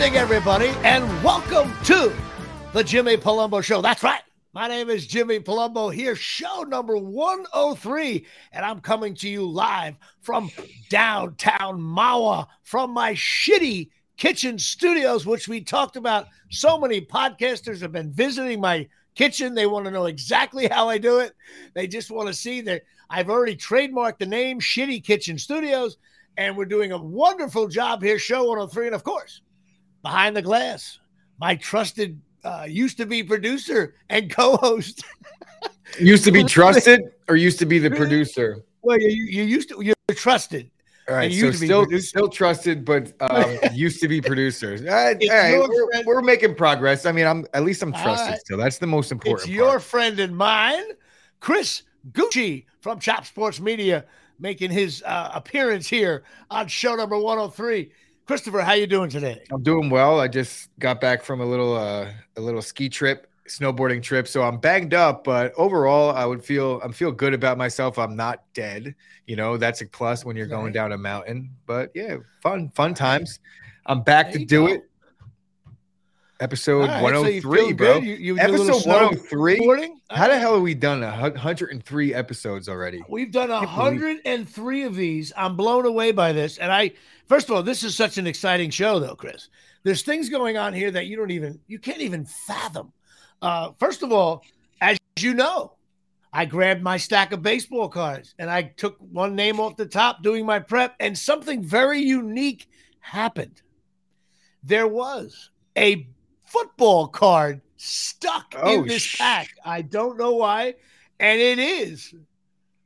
Evening, everybody, and welcome to the Jimmy Palumbo Show. That's right. My name is Jimmy Palumbo here, show number 103, and I'm coming to you live from downtown Mahwah from my shitty kitchen studios, which we talked about. So many podcasters have been visiting my kitchen. They want to know exactly how I do it. They just want to see that I've already trademarked the name Shitty Kitchen Studios and we're doing a wonderful job here, Show 103. And of course, behind the glass, my trusted uh, used to be producer and co host. used to be trusted or used to be the producer? Well, you, you used to, you're trusted. All right, so still, still trusted, but um, used to be producers. All right, all right we're, we're, making progress. I mean, I'm at least I'm trusted, right. so that's the most important. It's your friend and mine, Chris Gucci from Chop Sports Media making his uh, appearance here on show number 103. Christopher, how you doing today? I'm doing well. I just got back from a little uh, a little ski trip, snowboarding trip, so I'm banged up, but overall I would feel I'm feel good about myself. I'm not dead. You know, that's a plus when you're right. going down a mountain. But yeah, fun fun times. I'm back to do go. it. Episode right, 103, so bro. You, you Episode 103. How the hell have we done 103 episodes already? We've done 103 of these. I'm blown away by this. And I, first of all, this is such an exciting show, though, Chris. There's things going on here that you don't even, you can't even fathom. Uh, first of all, as you know, I grabbed my stack of baseball cards and I took one name off the top doing my prep, and something very unique happened. There was a football card stuck oh, in this sh- pack. I don't know why. And it is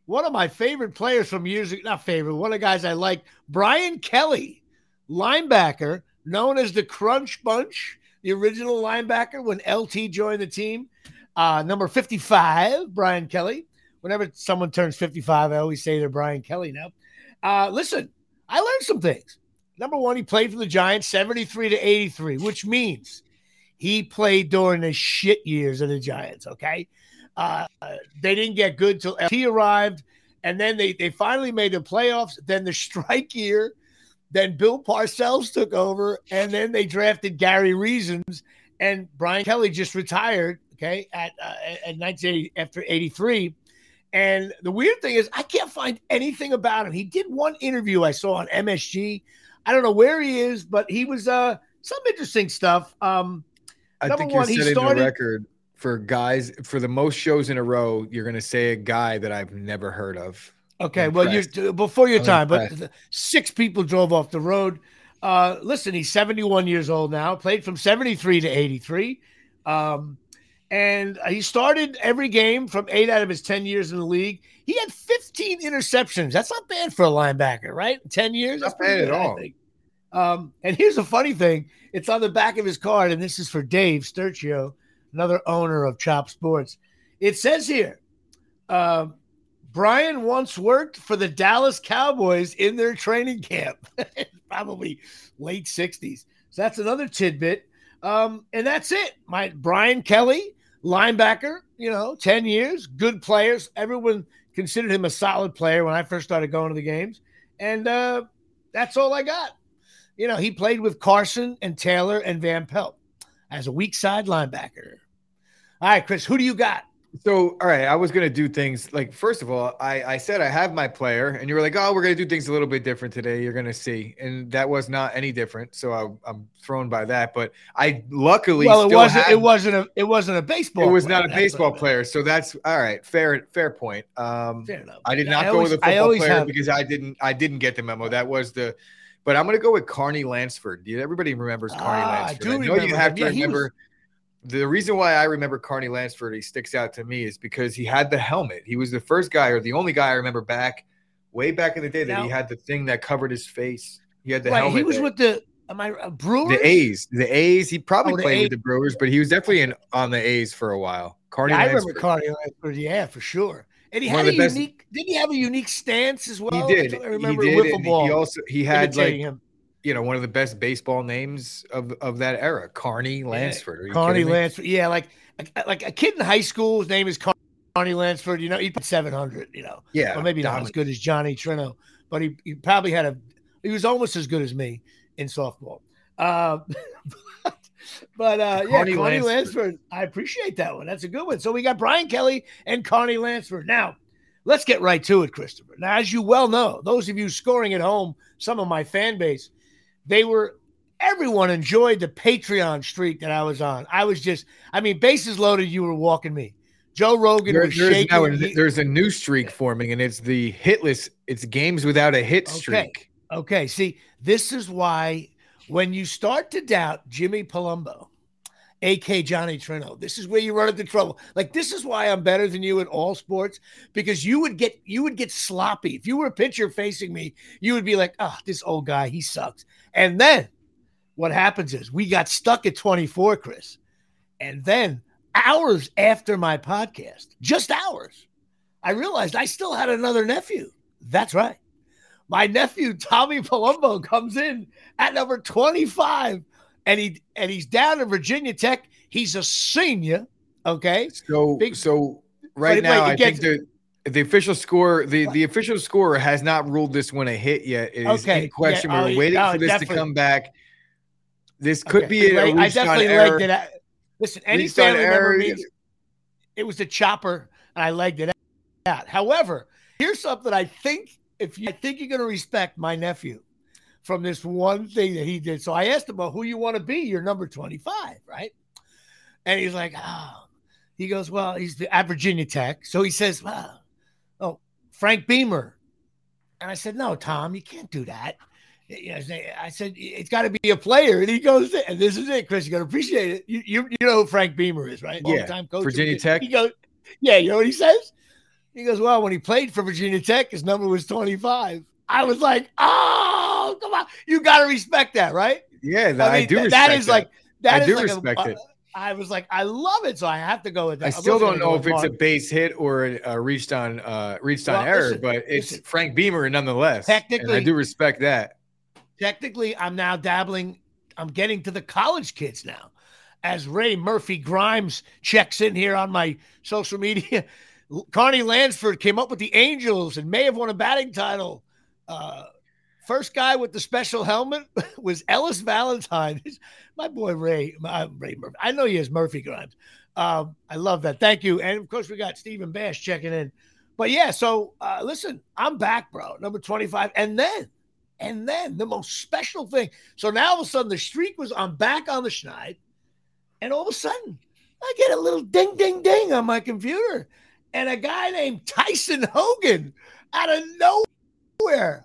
one of my favorite players from years ago. Not favorite, one of the guys I like, Brian Kelley, linebacker, known as the Crunch Bunch, the original linebacker when LT joined the team. Uh, number 55, Brian Kelley. Whenever someone turns 55, I always say they're Brian Kelley now. Uh, listen, I learned some things. Number one, he played for the Giants 73 to 83, which means he played during the shit years of the Giants. Okay. Uh, they didn't get good till he arrived. And then they, they finally made the playoffs. Then the strike year. Then Bill Parcells took over. And then they drafted Gary Reasons. And Brian Kelley just retired. Okay. At, uh, at 1980, after 83. And the weird thing is, I can't find anything about him. He did one interview I saw on MSG. I don't know where he is, but he was uh some interesting stuff. Um, I think one, setting started, record for guys for the most shows in a row. You're going to say a guy that I've never heard of. Okay, well, you before your I'm time, impressed. but six people drove off the road. Uh, listen, he's 71 years old now. Played from 73 to 83, um, and he started every game from eight out of his 10 years in the league. He had 15 interceptions. That's not bad for a linebacker, right? 10 years. Not bad at all. Um, and here's a funny thing it's on the back of his card, and this is for Dave Sturcio, another owner of Chop Sports. It says here uh, Brian once worked for the Dallas Cowboys in their training camp, probably late 60s. So that's another tidbit. Um, and that's it. My Brian Kelley, linebacker, you know, 10 years, good players. Everyone considered him a solid player when I first started going to the games. And uh, that's all I got you know, he played with Carson and Taylor and Van Pelt as a weak side linebacker. All right, Chris, who do you got? So, all right, I was gonna do things like first of all, I I said I have my player, and you were like, oh, we're gonna do things a little bit different today. You're gonna see, and that was not any different. So I, am thrown by that, but I luckily well, it wasn't. Had, it wasn't a. It wasn't a baseball. It was player, not a baseball player. So that's all right. Fair fair point. Um, fair enough. I did not I go always, with a football player have, because I didn't I didn't get the memo. That was the but I'm going to go with Carney Lansford. Everybody remembers Carney ah, Lansford. I, do I know you have to yeah, remember. The reason why I remember Carney Lansford, he sticks out to me, is because he had the helmet. He was the first guy, or the only guy I remember back, way back in the day, that now, he had the thing that covered his face. He had the right, helmet. He was with the Am I uh, Brewers? The A's. The A's. He probably oh, played with the Brewers, but he was definitely in on the A's for a while. Carney. Yeah, I remember Carney Lansford. Yeah, for sure. And he One had a unique. Didn't he have a unique stance as well? He did. I remember he did. Wiffle ball. He also he had like him you know, one of the best baseball names of of that era, Carney Lansford. Carney Lansford, yeah, like like a kid in high school. His name is Carney Lansford. You know, he put seven hundred. You know, yeah, or maybe not as good as Johnny Trino, but he, he probably had a. He was almost as good as me in softball. Uh, but, but uh, yeah, Carney Lansford. Lansford. I appreciate that one. That's a good one. So we got Brian Kelley and Carney Lansford. Now, let's get right to it, Christopher. Now, as you well know, those of you scoring at home, some of my fan base, they were everyone enjoyed the Patreon streak that I was on. I was just, I mean, bases loaded, you were walking me. Joe Rogan there, was there's shaking. Now, there's a new streak forming, and it's the hitless. It's games without a hit streak. Okay. okay. See, this is why when you start to doubt Jimmy Palumbo, AK Johnny Trino, this is where you run into trouble. Like this is why I'm better than you in all sports because you would get you would get sloppy if you were a pitcher facing me. You would be like, "Oh, this old guy, he sucks." And then what happens is we got stuck at 24, Chris. And then hours after my podcast, just hours, I realized I still had another nephew. That's right. My nephew Tommy Palumbo comes in at number 25 and he and he's down in Virginia Tech. He's a senior, okay? So Big, so right now I gets, think the the official score the the official score has not ruled this one a hit yet. It is okay. in question. Yeah, We're oh, waiting oh, for this definitely. to come back. This could okay. be a, I definitely legged it. Listen, any family member means it was a chopper, and I legged it out. However, here's something I think if you I think you're going to respect my nephew from this one thing that he did. So I asked him about who you want to be. You're number 25, right? And he's like, oh, he goes, well, he's the, at Virginia Tech. So he says, well, oh, Frank Beamer. And I said, no, Tom, you can't do that. I said it's got to be a player, and he goes, and this is it, Chris. You got to appreciate it. You, you, you know who Frank Beamer is, right? Yeah, time coach Virginia Tech. He goes, yeah. You know what he says? He goes, well, when he played for Virginia Tech, his number was twenty five. I was like, oh, come on, you got to respect that, right? Yeah, that, I, mean, I do. Th- that is that. like that I is do like respect a, it. I was like, I love it, so I have to go with that. I still don't know if it's a base hit or a, a reached on uh, reached well, on error, listen, but it's listen, Frank Beamer nonetheless. Technically, I do respect that technically I'm now dabbling, I'm getting to the college kids now. As Ray Murphy Grimes checks in here on my social media, Carney Lansford came up with the Angels and may have won a batting title. Uh, first guy with the special helmet was Ellis Valentine. my boy Ray, my, Ray Murphy. I know he has Murphy Grimes. Um, I love that. Thank you. And of course, we got Stephen Bash checking in. But yeah, so uh, listen, I'm back, bro. Number 25. And then and then the most special thing. So now all of a sudden the streak was I'm back on the schneid, and all of a sudden I get a little ding ding ding on my computer. And a guy named Tyson Hogan out of nowhere.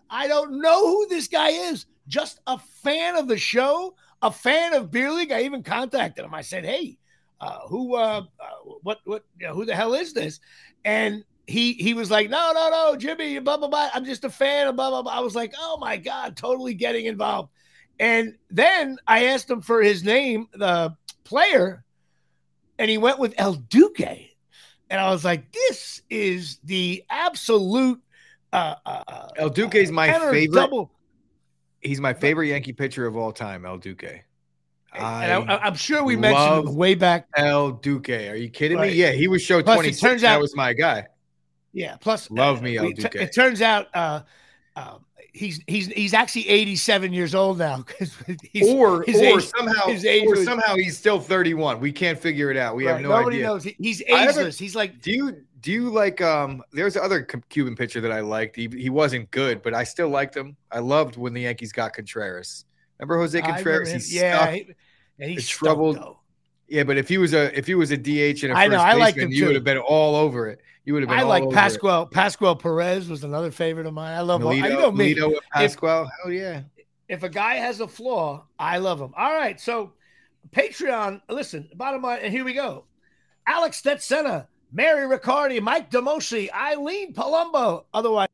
I don't know who this guy is. Just a fan of the show, a fan of beer league. I even contacted him. I said, "Hey, uh, who, uh, uh, what, what, you know, who the hell is this?" And he he was like, no, no, no, Jimmy, blah blah blah. I'm just a fan of blah blah blah. I was like, oh my god, totally getting involved. And then I asked him for his name, the player, and he went with El Duque. And I was like, this is the absolute. Uh, uh, uh El Duque is my favorite. Double. He's my favorite Yankee pitcher of all time, El Duque. I am sure we mentioned him way back. El Duque. Are you kidding right. me? Yeah, he was show 26. Turns out, that was my guy. Yeah. Plus, love uh, me, El Duque. It turns out uh, uh, he's he's he's actually 87 years old now because or or age, somehow or was, somehow he's still 31. We can't figure it out. We right, have no nobody idea. knows. He's ageless. He's like. Do you do you like um? There's other Cuban pitcher that I liked. He he wasn't good, but I still liked him. I loved when the Yankees got Contreras. Remember Jose Contreras? He's yeah, he, and he's troubled. Yeah, but if he was a if he was a DH and a I know, I him you would have been all over it. You would have been. I like Pascual. It. Pascual Perez was another favorite of mine. I love Melido, him. I know me. Melido Pascual. Hell yeah. If a guy has a flaw, I love him. All right, so Patreon. Listen, bottom line, and here we go. Alex Stetzena, Mary Riccardi, Mike Demosi, Eileen Palumbo, otherwise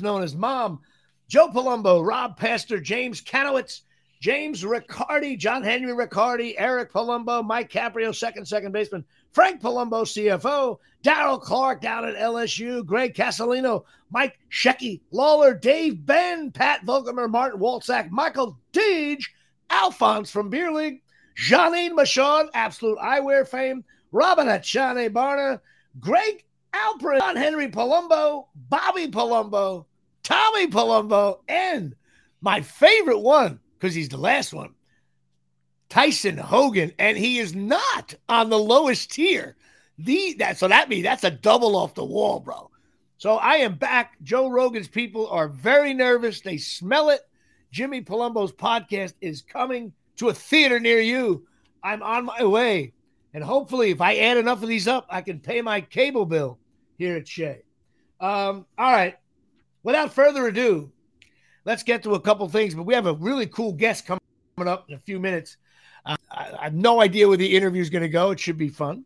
known as Mom, Joe Palumbo, Rob Pastor, James Kanowitz, James Riccardi, John Henry Riccardi, Eric Palumbo, Mike Caprio, second, second baseman, Frank Palumbo, CFO, Daryl Clark down at LSU, Greg Casalino, Mike Shecky, Lawler, Dave Ben, Pat Volkamer, Martin Waltzak, Michael Deej, Alphonse from Beer League, Janine Machon, Absolute Eyewear fame, Robin Achane Barna, Greg Alprin, John Henry Palumbo, Bobby Palumbo, Tommy Palumbo, and my favorite one, because he's the last one. Tyson Hogan, and he is not on the lowest tier. The that so that means that's a double off the wall, bro. So I am back. Joe Rogan's people are very nervous. They smell it. Jimmy Palumbo's podcast is coming to a theater near you. I'm on my way. And hopefully, if I add enough of these up, I can pay my cable bill here at Shea. Um, all right. Without further ado, let's get to a couple things. But we have a really cool guest coming up in a few minutes. Uh, I, I have no idea where the interview is going to go. It should be fun,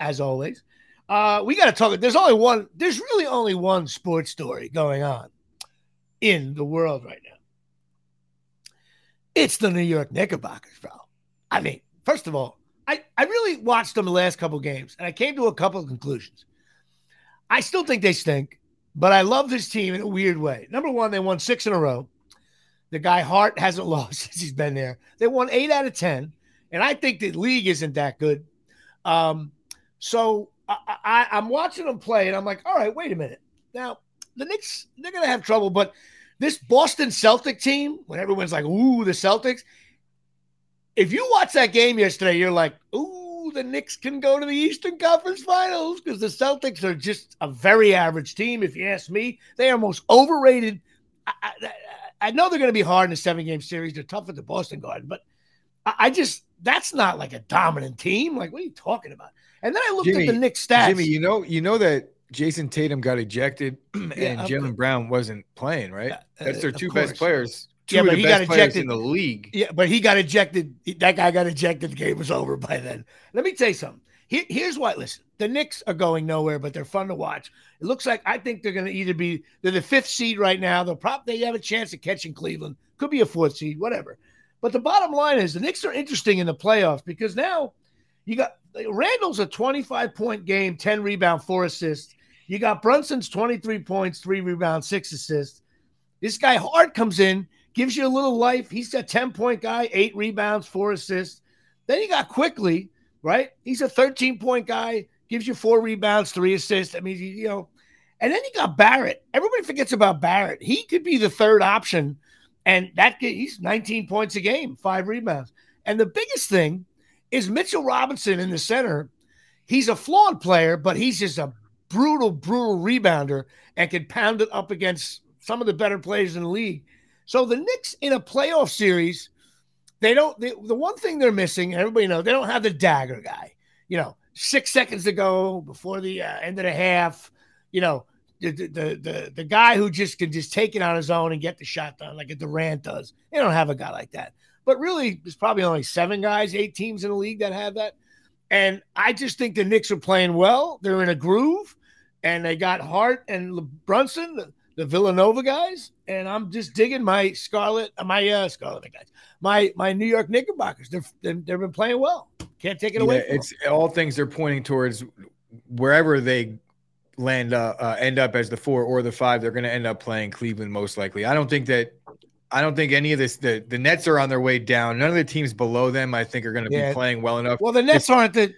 as always. Uh, we got to talk. There's only one. There's really only one sports story going on in the world right now. It's the New York Knickerbockers, bro. I mean, first of all, I, I really watched them the last couple games, and I came to a couple of conclusions. I still think they stink, but I love this team in a weird way. Number one, they won six in a row. The guy Hart hasn't lost since he's been there. They won eight out of ten, and I think the league isn't that good. Um, so I, am watching them play, and I'm like, all right, wait a minute. Now the Knicks, they're gonna have trouble, but this Boston Celtic team, when everyone's like, ooh, the Celtics. If you watch that game yesterday, you're like, ooh, the Knicks can go to the Eastern Conference Finals because the Celtics are just a very average team. If you ask me, they are most overrated. I, I, I know they're going to be hard in a seven game series. They're tough at the Boston Garden, but I, I just that's not like a dominant team. Like, what are you talking about? And then I looked Jimmy, at the Knicks stats. Jimmy, you know, you know that Jayson Tatum got ejected and yeah, Jaylen Brown wasn't playing, right? That's uh, their two best players. Two yeah, but he got ejected in the league. Yeah, but he got ejected. That guy got ejected. The game was over by then. Let me tell you something. Here, here's why. Listen, the Knicks are going nowhere, but they're fun to watch. It looks like I think they're going to either be they're the fifth seed right now. They'll probably they have a chance of catching Cleveland. Could be a fourth seed, whatever. But the bottom line is the Knicks are interesting in the playoffs because now you got Randle's a 25 point game, 10 rebound, four assists. You got Brunson's 23 points, three rebounds, six assists. This guy Hart comes in, gives you a little life. He's a 10 point guy, eight rebounds, four assists. Then you got Quickley, right? He's a 13 point guy, gives you four rebounds, three assists. I mean, you know, and then you got Barrett. Everybody forgets about Barrett. He could be the third option, and that he's 19 points a game, five rebounds. And the biggest thing is Mitchell Robinson in the center. He's a flawed player, but he's just a brutal, brutal rebounder and can pound it up against some of the better players in the league. So the Knicks in a playoff series, they don't. They, the one thing they're missing, everybody knows, they don't have the dagger guy. You know, six seconds to go before the uh, end of the half. You know, the, the the the guy who just can just take it on his own and get the shot done like a Durant does. They don't have a guy like that. But really, there's probably only seven guys, eight teams in the league that have that. And I just think the Knicks are playing well. They're in a groove, and they got Hart and Brunson, the, Villanova guys. And I'm just digging my Scarlet, my uh, Scarlet guys, my my New York Knickerbockers. They're, they've been playing well. Can't take it away. Yeah, it's them. all things they're pointing towards wherever they land uh, uh, end up as the four or the five. They're going to end up playing Cleveland most likely. I don't think that I don't think any of this. The the Nets are on their way down. None of the teams below them, I think, are going to yeah. be playing well enough. Well, the Nets aren't the.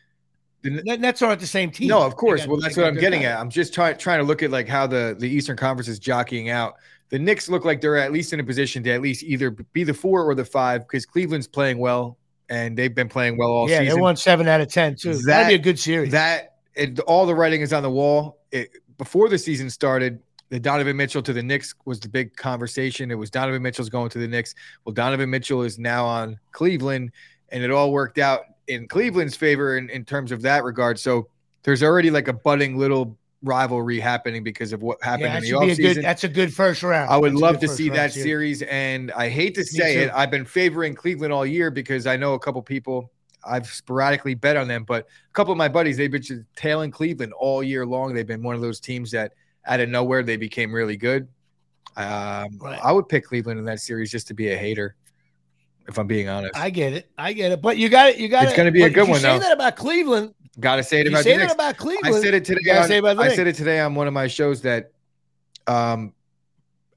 The Nets aren't the same team. No, of course. Well, that's what I'm getting at. I'm just trying trying to look at like how the the Eastern Conference is jockeying out. The Knicks look like they're at least in a position to at least either be the four or the five because Cleveland's playing well and they've been playing well all yeah, season. Yeah, they won seven out of ten too. That, That'd be a good series. That it, all the writing is on the wall. It, before the season started, the Donovan Mitchell to the Knicks was the big conversation. It was Donovan Mitchell's going to the Knicks. Well, Donovan Mitchell is now on Cleveland, and it all worked out in Cleveland's favor in, in terms of that regard. So there's already like a budding little rivalry happening because of what happened yeah, in the offseason. Good, that's a good first round. I would that's love to see that series. series. And I hate to say it, I've been favoring Cleveland all year because I know a couple people I've sporadically bet on them, but a couple of my buddies, they've been tailing Cleveland all year long. They've been one of those teams that out of nowhere they became really good. Um, right. I would pick Cleveland in that series just to be a hater, if I'm being honest. I get it. I get it. But you got it. You got it. It's going to be a good one, say though. that about Cleveland. Got to say it about say that about Cleveland. I said it today. On, I said it today on one of my shows that um,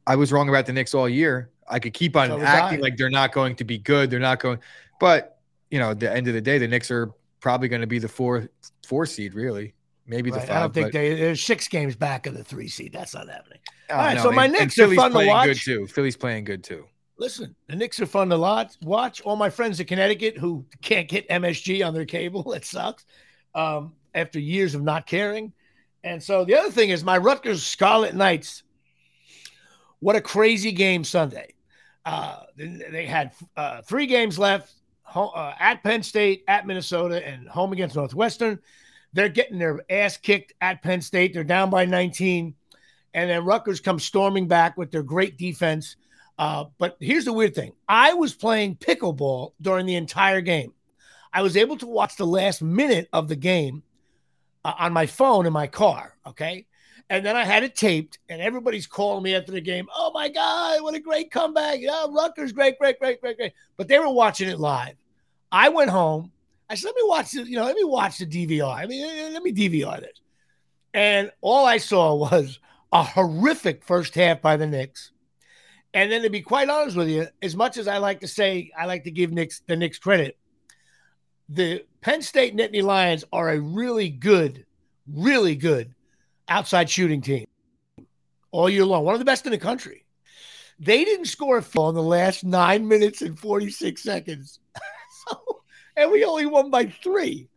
I was wrong about the Knicks all year. I could keep on so acting like they're not going to be good. They're not going, but you know, at the end of the day, the Knicks are probably going to be the four four seed, really maybe right. the five. I don't think but... they there's six games back of the three seed. That's not happening. All right, no, so my Knicks are fun to watch. Good too. Philly's playing good too. Listen, the Knicks are fun to lot, watch. All my friends in Connecticut who can't get MSG on their cable, it sucks. Um, after years of not caring. And so the other thing is my Rutgers Scarlet Knights. What a crazy game Sunday. Uh, they had uh, three games left uh, at Penn State, at Minnesota, and home against Northwestern. They're getting their ass kicked at Penn State. They're down by 19. And then Rutgers comes storming back with their great defense. Uh, but here's the weird thing I was playing pickleball during the entire game. I was able to watch the last minute of the game uh, on my phone in my car. Okay. And then I had it taped, and everybody's calling me after the game. Oh my God, what a great comeback. Yeah, Rutgers, great, great, great, great, great. But they were watching it live. I went home. I said, let me watch the, you know, let me watch the DVR. I mean, let me DVR this. And all I saw was a horrific first half by the Knicks. And then to be quite honest with you, as much as I like to say, I like to give Knicks the Knicks credit the Penn State Nittany Lions are a really good, really good outside shooting team all year long. One of the best in the country. They didn't score a foul in the last nine minutes and 46 seconds. so, and we only won by three.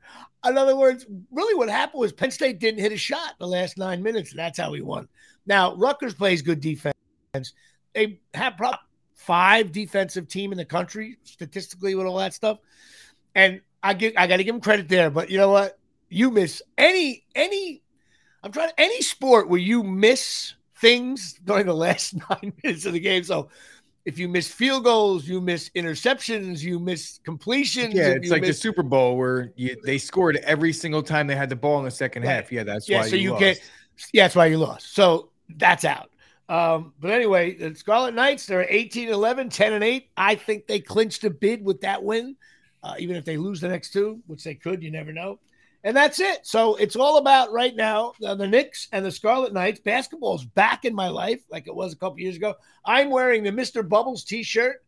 In other words, really what happened was Penn State didn't hit a shot in the last nine minutes, and that's how we won. Now, Rutgers plays good defense. They have probably five defensive team in the country statistically with all that stuff. And I give I got to give them credit there, but you know what? You miss any any. I'm trying to, any sport where you miss things during the last nine minutes of the game. So if you miss field goals, you miss interceptions, you miss completions. Yeah, it's like miss... the Super Bowl where you, they scored every single time they had the ball in the second right. half. Yeah, that's yeah, why. So you, you get yeah, that's why you lost. So that's out. Um, but anyway, the Scarlet Knights, they're 18 11, 10 and 8. I think they clinched a bid with that win uh, even if they lose the next two, which they could, you never know. And that's it. So it's all about right now uh, the Knicks and the Scarlet Knights. Basketball's back in my life like it was a couple years ago. I'm wearing the Mr. Bubbles t shirt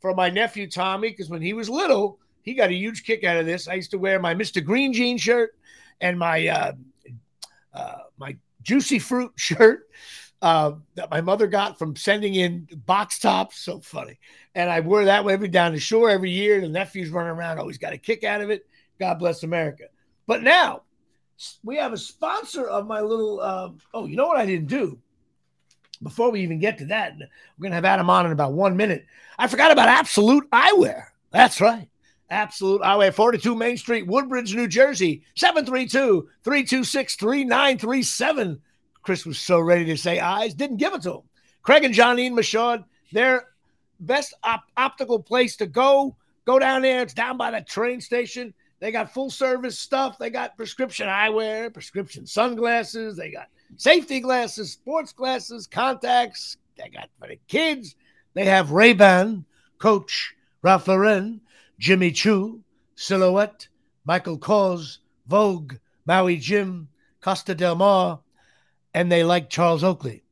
for my nephew Tommy because when he was little, he got a huge kick out of this. I used to wear my Mr. Green Jean shirt and my uh, uh, my Juicy Fruit shirt uh, that my mother got from sending in box tops. So funny. And I wore that every down the shore every year. The nephews running around always got a kick out of it. God bless America. But now we have a sponsor of my little. Uh, oh, you know what I didn't do? Before we even get to that, we're going to have Adam on in about one minute. I forgot about Absolute Eyewear. That's right. Absolute Eyewear, 42 Main Street, Woodbridge, New Jersey, 732 326 3937. Chris was so ready to say eyes, didn't give it to him. Craig and Johnine Michaud, their best op- optical place to go. Go down there. It's down by the train station. They got full service stuff. They got prescription eyewear, prescription sunglasses. They got safety glasses, sports glasses, contacts. They got for the kids. They have Ray Ban, Coach, Ralph Lauren, Jimmy Choo, Silhouette, Michael Kors, Vogue, Maui Jim, Costa Del Mar, and they like Charles Oakley.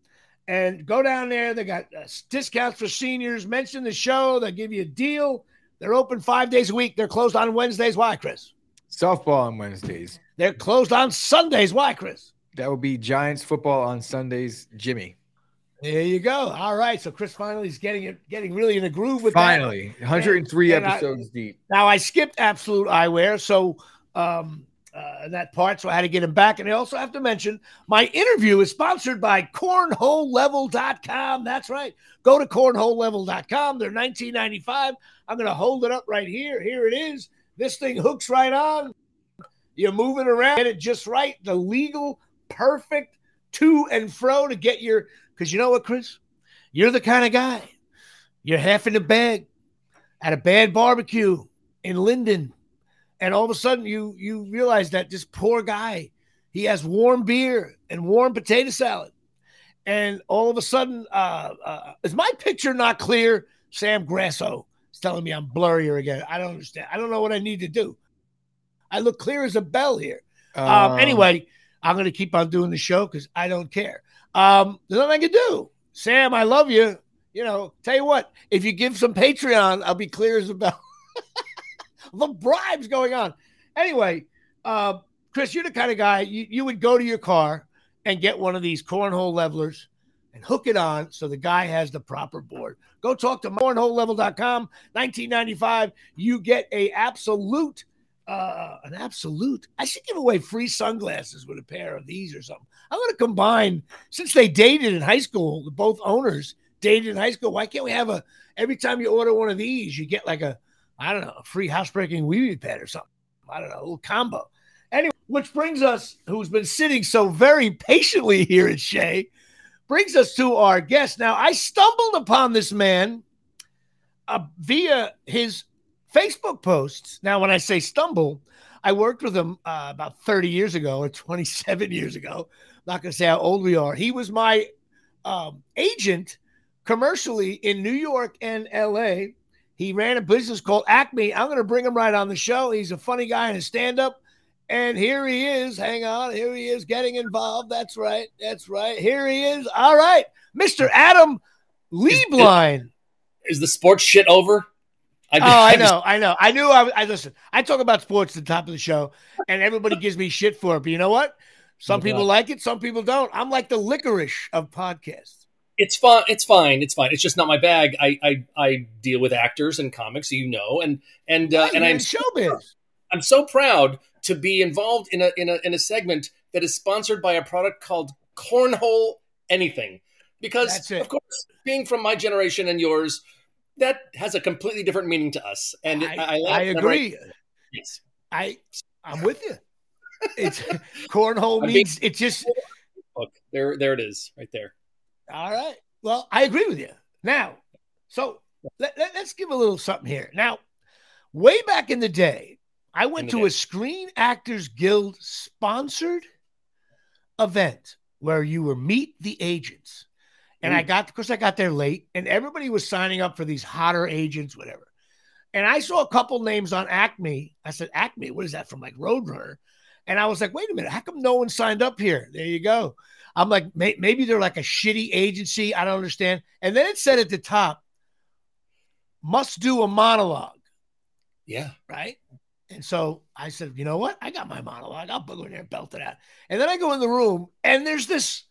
And go down there. They got uh, discounts for seniors. Mention the show. They'll give you a deal. They're open five days a week. They're closed on Wednesdays. Why, Chris? Softball on Wednesdays. They're closed on Sundays. Why, Chris? That would be Giants football on Sundays. Jimmy. There you go. All right. So Chris finally is getting it, getting really in a groove with finally that. 103 and, episodes and I, deep. Now I skipped absolute eyewear, so um, uh, that part, so I had to get him back. And I also have to mention my interview is sponsored by cornholelevel.com. That's right. Go to cornholelevel.com. They're 19.95. I'm going to hold it up right here. Here it is. This thing hooks right on. You move it around, get it just right. The legal, perfect to and fro to get your. Because you know what, Chris? You're the kind of guy. You're half in the bag at a bad barbecue in Linden and all of a sudden you you realize that this poor guy he has warm beer and warm potato salad. And all of a sudden uh, uh, is my picture not clear? Sam grasso is telling me i'm blurrier again. I don't understand. I don't know what i need to do. I look clear as a bell here. Um, um, anyway i'm going to keep on doing the show because i don't care. Um, there's nothing i can do. Sam i love you. You know tell you what if you give some patreon i'll be clear as a bell the bribes going on. Anyway, uh, Chris, you're the kind of guy you, you would go to your car and get one of these cornhole levelers, and hook it on so the guy has the proper board. Go talk to cornholelevel.com. 1995, you get a absolute uh, an absolute. I should give away free sunglasses with a pair of these or something. I'm going to combine since they dated in high school. Both owners dated in high school. Why can't we have a every time you order one of these, you get like a I don't know a free housebreaking weaving pad or something. I don't know a little combo. Anyway, which brings us, who's been sitting so very patiently here at Shea, brings us to our guest. Now, I stumbled upon this man uh, via his Facebook posts. Now, when I say stumble, I worked with him uh, about 30 years ago or 27 years ago. not going to say how old we are. He was my um, agent commercially in New York and LA. He ran a business called Acme. I'm going to bring him right on the show. He's a funny guy and a stand up. And here he is. Hang on. Here he is getting involved. That's right. That's right. Here he is. All right. Mr. Adam Lieblein. Is, is the sports shit over? I, oh, I, I know, just, I know. I knew. I, I listen. I talk about sports at the top of the show, and everybody gives me shit for it. But you know what? Some oh, people like it, some people don't. I'm like the licorice of podcasts. It's fine. It's fine. It's fine. It's just not my bag. I I, I deal with actors and comics, you know, and and uh, and I'm showbiz. I'm so proud to be involved in a in a in a segment that is sponsored by a product called Cornhole Anything, because of course, being from my generation and yours that has a completely different meaning to us. And I, I, I agree. yes, I I'm with you. It's cornhole means it just look there. There it is, right there. All right. Well, I agree with you. Now, so let, let, us give a little something here. Now, way back in the day, I went to day. a Screen Actors Guild sponsored event where you were meet the agents. And I mm. got, of course, I got there late, and everybody was signing up for these hotter agents, whatever. And I saw a couple names on Acme. I said, Acme, what is that from like Roadrunner? And I was like, wait a minute, how come no one signed up here? There you go. I'm like, may- maybe they're like a shitty agency. I don't understand. And then it said at the top, must do a monologue. Yeah. Right. And so I said, you know what? I got my monologue. I'll go in there and belt it out. And then I go in the room, and there's this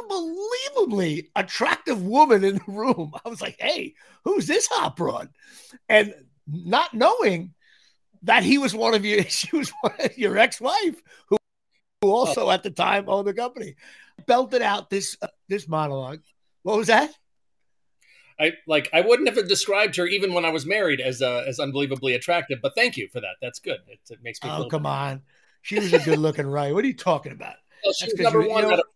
unbelievably attractive woman in the room. I was like, hey, who's this hot broad? And not knowing that he was one of you, she was one of your ex-wife who, who also at the time owned the company. Belted out this uh, this monologue. What was that? I like I wouldn't have described her even when I was married as uh, as unbelievably attractive, but thank you for that. That's good. It, it makes me. Oh come on, she was a good looking right. What are you talking about? Well, she was number one you know, out of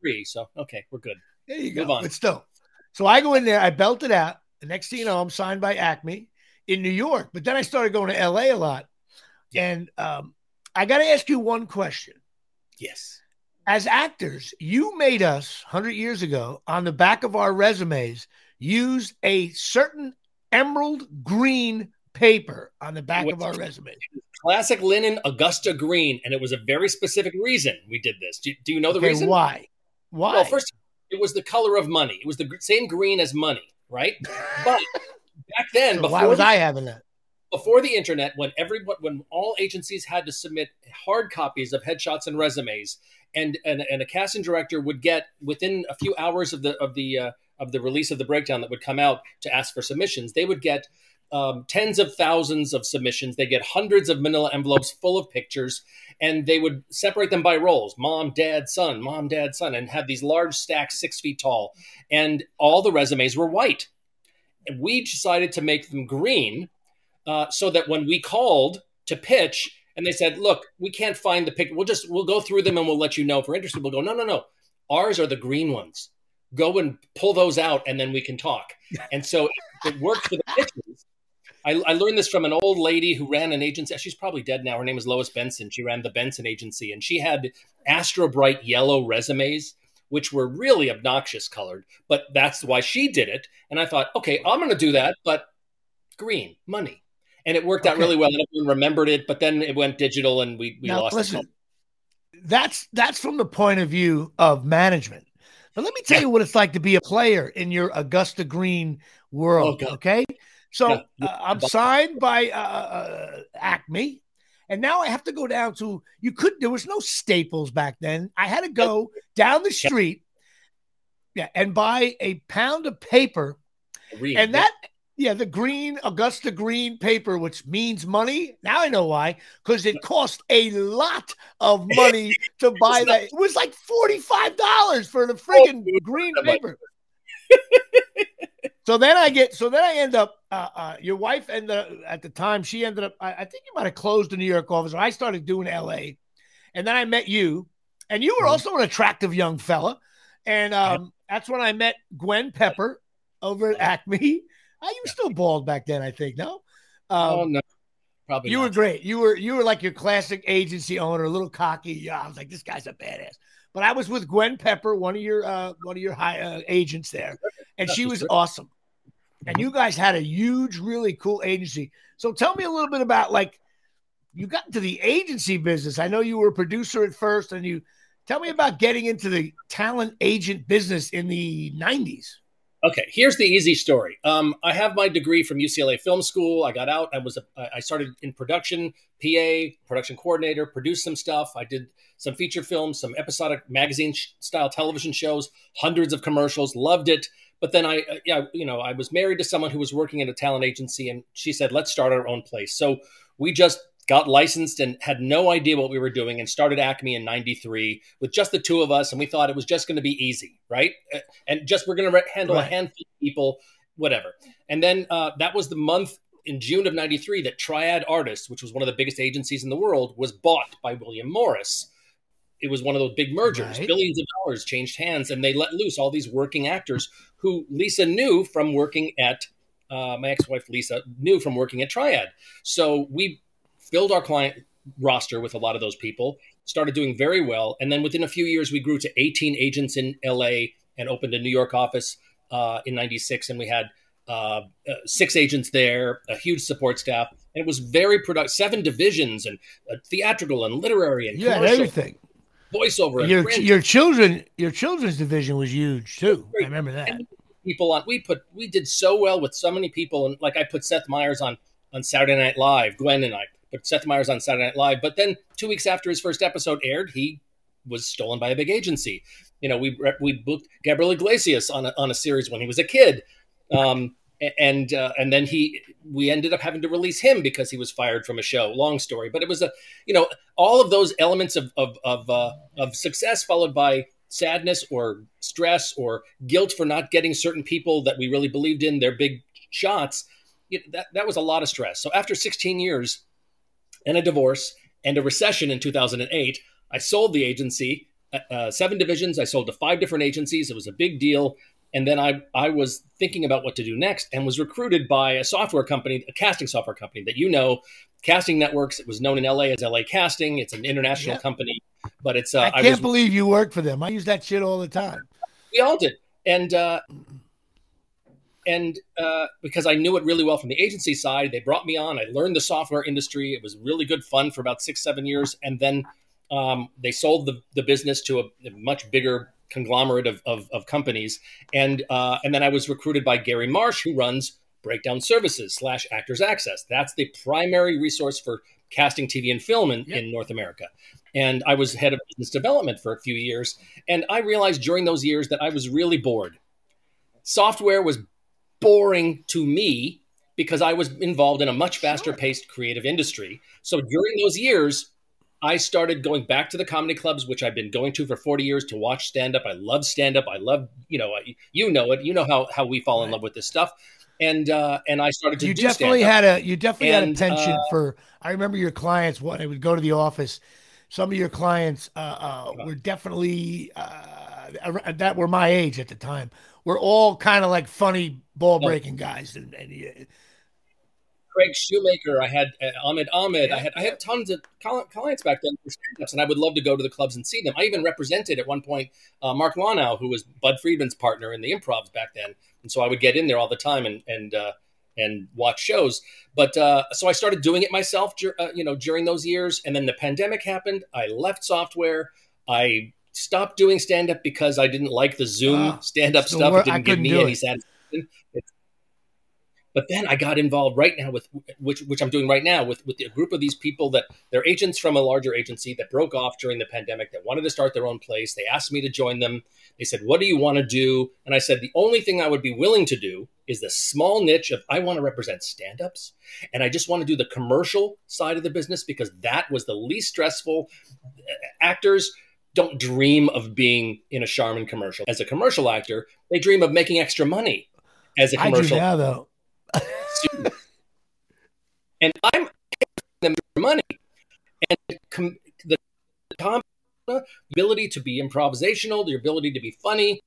three. So okay, we're good. There you Move go. On. But still, so I go in there, I belt it out. The next thing you know, I'm signed by Acme in New York. But then I started going to LA a lot, and um, I got to ask you one question. Yes. As actors, you made us 100 years ago on the back of our resumes use a certain emerald green paper on the back of our resumes. Classic linen Augusta green, and it was a very specific reason we did this. Do, do you know the okay, reason? Why? Why? Well, first, it was the color of money. It was the same green as money, right? But back then, so before why was I having that? Before the internet, when everyone, when all agencies had to submit hard copies of headshots and resumes, and and, and a casting director would get within a few hours of the of the uh, of the release of the breakdown that would come out to ask for submissions, they would get um, tens of thousands of submissions. They get hundreds of manila envelopes full of pictures, and they would separate them by roles mom, dad, son, mom, dad, son, and have these large stacks six feet tall. And all the resumes were white. And we decided to make them green uh, so that when we called to pitch, and they said, "Look, we can't find the picture. We'll just we'll go through them and we'll let you know if we're interested." We'll go, "No, no, no. Ours are the green ones. Go and pull those out, and then we can talk." And so it worked for the pitchers I, I, learned this from an old lady who ran an agency. She's probably dead now. Her name is Lois Benson. She ran the Benson Agency, and she had astro bright yellow resumes, which were really obnoxious colored. But that's why she did it. And I thought, okay, I'm going to do that, but green money, and it worked okay. out really well. And everyone remembered it, but then it went digital, and we we now, lost. Listen, that's that's from the point of view of management. But let me tell you what it's like to be a player in your Augusta Green world. Oh, okay. So uh, I'm signed by uh, uh, Acme, and now I have to go down to. You could. There was no Staples back then. I had to go down the street. Yeah, and buy a pound of paper, and that yeah, the green Augusta green paper, which means money. Now I know why, because it cost a lot of money to buy that. It was like forty five dollars for the friggin' oh, green paper. so then I get, so then I end up. Uh, uh, your wife and the at the time she ended up. I, I think you might have closed the New York office. Or I started doing L.A. And then I met you, and you were mm-hmm. also an attractive young fella. And um, that's when I met Gwen Pepper over at Acme. Uh, you were still bald back then, I think. No. Um, oh no, probably. You not. were great. You were you were like your classic agency owner, a little cocky. Yeah, I was like, this guy's a badass. But I was with Gwen Pepper, one of your uh, one of your high uh, agents there, and she was awesome. And you guys had a huge, really cool agency. So tell me a little bit about like you got into the agency business. I know you were a producer at first, and you tell me about getting into the talent agent business in the '90s. Okay, here's the easy story. Um, I have my degree from UCLA Film School. I got out. I was a, I started in production, PA, production coordinator, produced some stuff. I did some feature films, some episodic magazine style television shows, hundreds of commercials. Loved it. But then I, uh, yeah, you know, I was married to someone who was working at a talent agency, and she said, "Let's start our own place." So we just got licensed and had no idea what we were doing and started Acme in 93 with just the two of us. And we thought it was just going to be easy, right? And just we're going to handle right. a handful of people, whatever. And then uh, that was the month in June of 93 that Triad Artists, which was one of the biggest agencies in the world, was bought by William Morris. It was one of those big mergers. Right. Billions of dollars changed hands, and they let loose all these working actors who Lisa knew from working at uh, my ex-wife Lisa knew from working at Triad. So we filled our client roster with a lot of those people, started doing very well. And then within a few years, we grew to 18 agents in LA and opened a New York office uh, in 96. And we had uh, uh, six agents there, a huge support staff. And it was very productive, seven divisions and uh, theatrical and literary and had everything. Voiceover. Your, your children, your children's division was huge too. I remember that. And people on, we put, we did so well with so many people. And like I put Seth Meyers on, on Saturday Night Live, Gwen and I but Seth Meyers on Saturday Night Live. But then two weeks after his first episode aired, he was stolen by a big agency. You know, we we booked Gabriel Iglesias on a, on a series when he was a kid, um, and uh, and then he we ended up having to release him because he was fired from a show. Long story, but it was a you know all of those elements of of of, uh, of success followed by sadness or stress or guilt for not getting certain people that we really believed in their big shots. That that was a lot of stress. So after 16 years and a divorce and a recession in 2008, I sold the agency, uh, uh, seven divisions. I sold to five different agencies. It was a big deal. And then I, I was thinking about what to do next and was recruited by a software company, a casting software company that you know, Casting Networks. It was known in LA as LA Casting. It's an international company, but it's. Uh, I can't I was, believe you work for them. I use that shit all the time. We all did. And uh, and uh, because I knew it really well from the agency side, they brought me on. I learned the software industry. It was really good fun for about six, seven years, and then um, they sold the, the business to a, a much bigger conglomerate of, of, of companies, and uh, and then I was recruited by Gary Marsh, who runs Breakdown Services slash Actors Access. That's the primary resource for casting TV and film in, yep. in North America. And I was head of business development for a few years, and I realized during those years that I was really bored. Software was boring to me because I was involved in a much faster paced creative industry. So during those years, I started going back to the comedy clubs, which I've been going to for 40 years to watch stand up. I love stand up. I love, you know, you know it. You know how, how we fall in love with this stuff. And uh, and I started to. You definitely stand-up. had a you definitely and, had a penchant uh, for. I remember your clients. When I would go to the office, some of your clients uh, uh were definitely uh, that were my age at the time we're all kind of like funny ball breaking guys. And, and yeah. Craig Shoemaker, I had uh, Ahmed Ahmed, yeah. I had I had tons of clients back then for stand-ups, and I would love to go to the clubs and see them. I even represented at one point uh, Mark Lonow, who was Bud Friedman's partner in the Improvs back then, and so I would get in there all the time and and uh, and watch shows. But uh, so I started doing it myself, uh, you know, during those years, and then the pandemic happened. I left software. I stopped doing stand up because I didn't like the Zoom uh, stand up stuff. It didn't give me any satisfaction. But then I got involved right now with which which I'm doing right now with with a group of these people that they're agents from a larger agency that broke off during the pandemic that wanted to start their own place. They asked me to join them. They said, "What do you want to do?" And I said, "The only thing I would be willing to do is the small niche of I want to represent stand-ups and I just want to do the commercial side of the business because that was the least stressful. Actors don't dream of being in a Charmin commercial. As a commercial actor, they dream of making extra money as a commercial. I do now, though and I'm making them money. And com- the ability to be improvisational, your ability to be funny,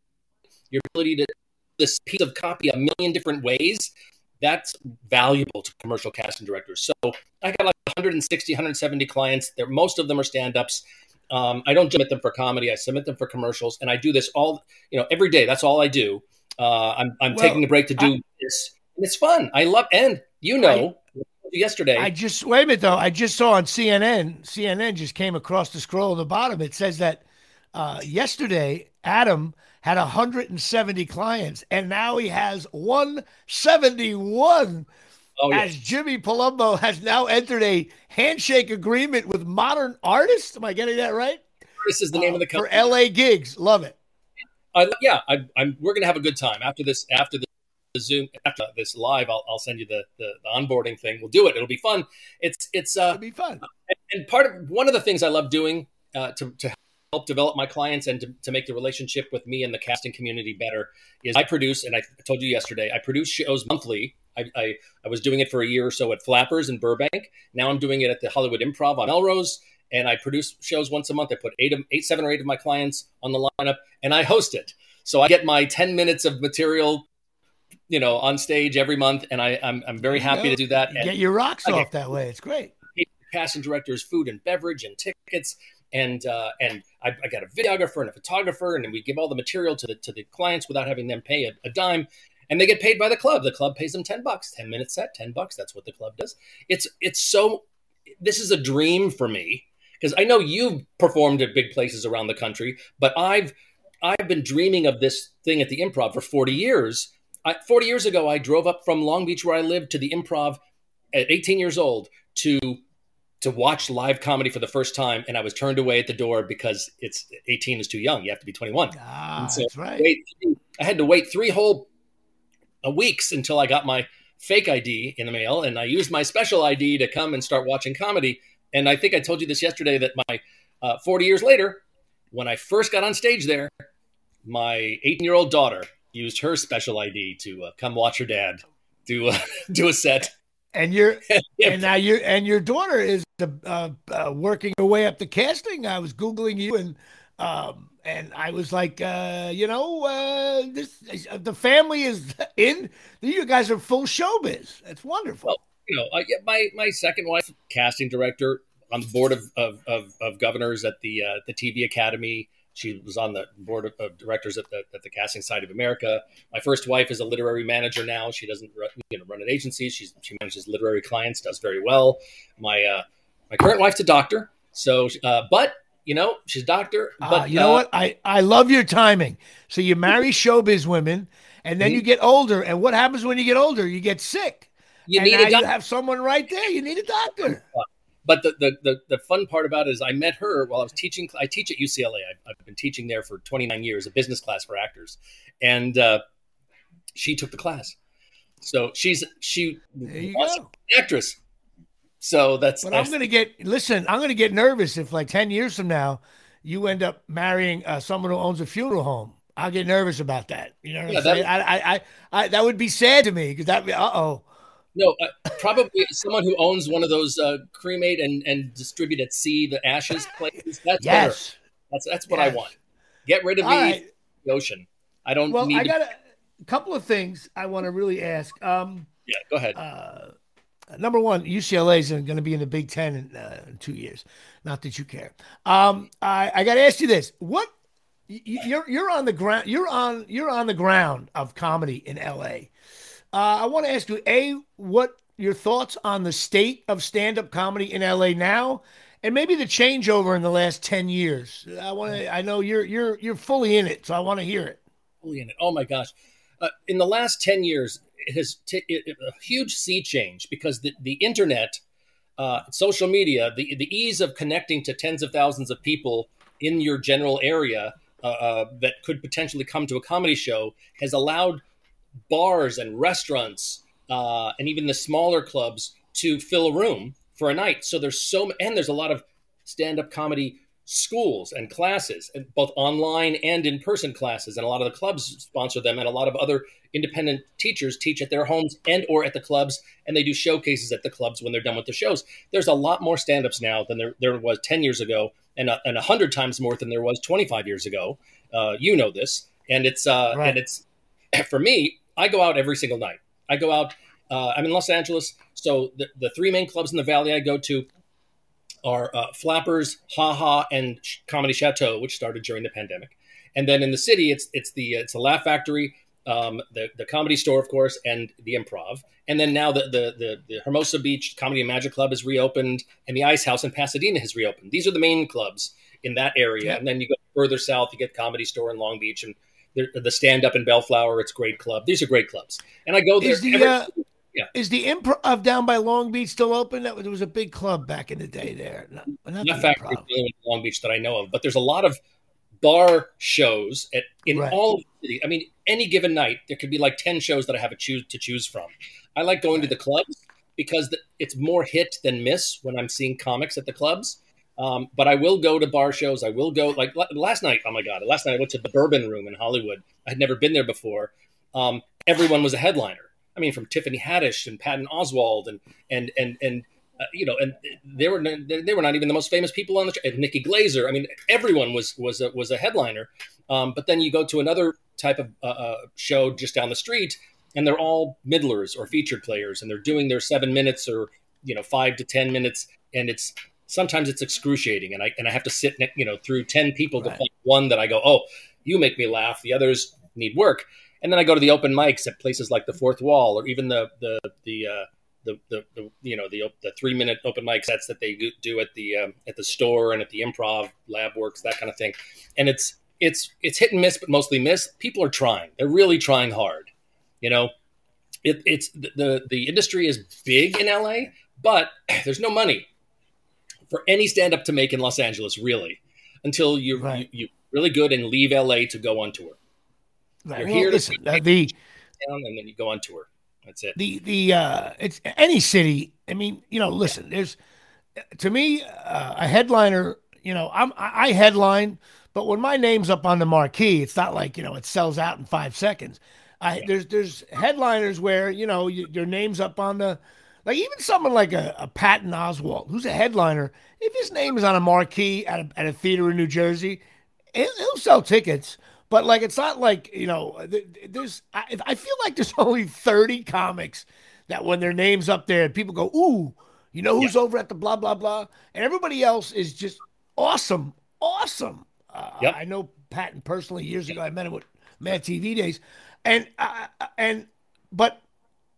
your ability to this piece of copy a million different ways, that's valuable to commercial casting directors. So I got like 160, 170 clients. There, most of them are stand-ups. Um, I don't submit them for comedy. I submit them for commercials, and I do this all, you know, every day. That's all I do. Uh, I'm, I'm well, taking a break to do I, this it's fun. I love, and you know, I, yesterday. I just wait a minute though. I just saw on CNN. CNN just came across the scroll at the bottom. It says that uh, yesterday Adam had 170 clients, and now he has 171. Oh, yeah. As Jimmy Palumbo has now entered a handshake agreement with Modern Artists. Am I getting that right? This is the name uh, of the company for LA gigs. Love it. Uh, yeah, I, am We're gonna have a good time after this. After this the Zoom after this live, I'll, I'll send you the, the, the onboarding thing. We'll do it. It'll be fun. It's it's uh, It'll be fun. And, and, part of one of the things I love doing uh, to to help develop my clients and to, to make the relationship with me and the casting community better is I produce, and I told you yesterday, I produce shows monthly. I, I, I was doing it for a year or so at Flappers in Burbank. Now I'm doing it at the Hollywood Improv on Melrose, and I produce shows once a month. I put eight, of, eight, seven or eight of my clients on the lineup, and I host it. So I get my ten minutes of material you know, on stage every month, and I, I'm I'm very happy to do that. You get your rocks off that way. It's great. Casting directors, food and beverage, and tickets, and uh, and I, I, got a videographer and a photographer, and we give all the material to the to the clients without having them pay a, a dime, and they get paid by the club. The club pays them ten bucks, ten minutes set, ten bucks. That's what the club does. It's it's so. This is a dream for me because I know you've performed at big places around the country, but I've I've been dreaming of this thing at the Improv for forty years I, 40 years ago, I drove up from Long Beach, where I lived, to the Improv at 18 years old to to watch live comedy for the first time, and I was turned away at the door because it's 18 is too young. You have to be 21. Ah, so that's right. I had to wait three whole weeks until I got my fake ID in the mail, and I used my special ID to come and start watching comedy. And I think I told you this yesterday that my uh, 40 years later, when I first got on stage there, my 18 year old daughter used her special ID to uh, come watch her dad do uh, do a set. And you're and now you and your daughter is uh, uh, working her way up the casting. I was googling you and um, and I was like, uh, you know, uh, this the family is in. You guys are full showbiz. That's wonderful. Well, you know, I, my my second wife, casting director on the board of of, of, of governors at the uh, the TV Academy. She was on the board of directors at the, at the Casting Society of America. My first wife is a literary manager now. She doesn't run, you know, run an agency. She's, she manages literary clients, does very well. My uh, my current wife's a doctor. So, uh, but you know, she's a doctor. Ah, but uh, you know what? I I love your timing. So you marry showbiz women, and then mm-hmm. you get older. And what happens when you get older? You get sick. You and need a doctor. You have someone right there. You need a doctor. But the, the, the, the, fun part about it is I met her while I was teaching. I teach at UCLA. I've, I've been teaching there for 29 years, a business class for actors. And uh, she took the class. So she's she was an actress. So that's. But I'm going to get listen. I'm going to get nervous if like 10 years from now you end up marrying uh, someone who owns a funeral home. I'll get nervous about that. You know what yeah, I'm saying? I, I, I, I, that would be sad to me because that. Uh oh no, uh, probably someone who owns one of those uh, cremate and, and distribute at sea the ashes places. That's yes. better. That's that's what yes. I want. Get rid of All me, right. the ocean. I don't. Well, I got a, a, couple of things I want to really ask. Um, yeah, go ahead. Uh, number one, UCLA is going to be in the Big Ten in, uh, two years. Not that you care. Um, I, I got to ask you this: What you're you're on the ground? You're on you're on the ground of comedy in LA. Uh, I want to ask you, A, what your thoughts on the state of stand up comedy in LA now? And maybe the changeover in the last 10 years. I want to, I know you're, you're, you're fully in it. So I want to hear it. Fully in it. Oh my gosh. Uh, in the last 10 years, it has t- it, a huge sea change because the, the internet, uh, social media, the, the ease of connecting to tens of thousands of people in your general area uh, uh, that could potentially come to a comedy show has allowed bars and restaurants uh, and even the smaller clubs to fill a room for a night. So there's so and there's a lot of stand-up comedy schools and classes, and both online and in-person classes, and a lot of the clubs sponsor them, and a lot of other independent teachers teach at their homes and or at the clubs, and they do showcases at the clubs when they're done with the shows. There's a lot more stand-ups now than there, there was 10 years ago, and a, and a hundred times more than there was 25 years ago. Uh, you know this, and it's uh, right. and it's for me. I go out every single night. I go out. Uh, I'm in Los Angeles, so the, the three main clubs in the Valley I go to are uh, Flappers, Ha Ha, and Comedy Chateau, which started during the pandemic. And then in the city, it's it's the it's the Laugh Factory, um, the the Comedy Store, of course, and the Improv. And then now the, the the the Hermosa Beach Comedy and Magic Club has reopened, and the Ice House in Pasadena has reopened. These are the main clubs in that area. Yeah. And then you go further south, you get Comedy Store in Long Beach, and the, the Stand Up in Bellflower. It's great club. These are great clubs, and I go there. The, every, uh, yeah. Is the improv of down by Long Beach still open? That there was a big club back in the day there. Not, not, not factory Long Beach that I know of, but there's a lot of bar shows at in right. all the, I mean, any given night there could be like ten shows that I have a choose to choose from. I like going to the clubs because the, it's more hit than miss when I'm seeing comics at the clubs. Um, but I will go to bar shows. I will go like last night. Oh my god! Last night I went to the Bourbon Room in Hollywood. I had never been there before. Um, everyone was a headliner. I mean, from Tiffany Haddish and Patton Oswalt and and and and uh, you know, and they were they were not even the most famous people on the and Nikki Glazer. I mean, everyone was was a, was a headliner. Um, but then you go to another type of uh, uh, show just down the street, and they're all middlers or featured players, and they're doing their seven minutes or you know five to ten minutes, and it's sometimes it's excruciating, and I and I have to sit you know through ten people right. to find one that I go, oh, you make me laugh. The others need work and then I go to the open mics at places like the Fourth Wall, or even the the the uh, the, the, the, you know the the three minute open mic sets that they do at the um, at the store and at the improv lab works that kind of thing, and it's it's it's hit and miss, but mostly miss. People are trying; they're really trying hard. You know, it, it's the the industry is big in LA, but there's no money for any stand up to make in Los Angeles, really, until you right. you, you really good and leave LA to go on tour. You're well, here listen, to uh, the down and then you go on tour. That's it. The the uh, it's any city. I mean, you know, listen. Yeah. There's to me uh, a headliner. You know, I'm I headline, but when my name's up on the marquee, it's not like you know it sells out in five seconds. I, yeah. There's there's headliners where you know you, your name's up on the like even someone like a, a Patton Oswalt, who's a headliner. If his name is on a marquee at a, at a theater in New Jersey, he'll, he'll sell tickets. But like, it's not like you know. There's I, I feel like there's only 30 comics that when their names up there, people go, "Ooh, you know who's yeah. over at the blah blah blah," and everybody else is just awesome, awesome. Uh, yep. I know Patton personally years ago. I met him with Mad TV days, and uh, and but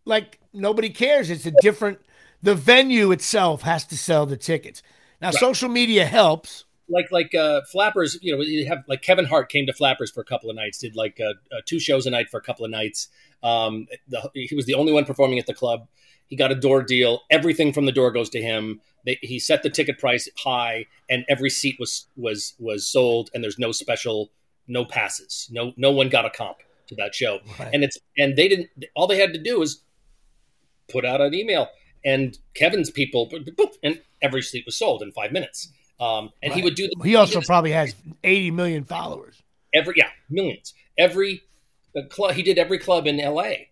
like nobody cares. It's a different. The venue itself has to sell the tickets. Now, right. social media helps like like uh, Flappers, you know, you have like Kevin Hart came to Flappers for a couple of nights, did like uh, uh, two shows a night for a couple of nights. Um, the, he was the only one performing at the club. He got a door deal. Everything from the door goes to him. They, he set the ticket price high, and every seat was was was sold. And there's no special, no passes. No no one got a comp to that show. Right. And it's and they didn't. All they had to do is put out an email, and Kevin's people, and every seat was sold in five minutes. Um, and right. he would do. The, he also he probably has 80 million followers. Every yeah, millions. Every club he did every club in L.A.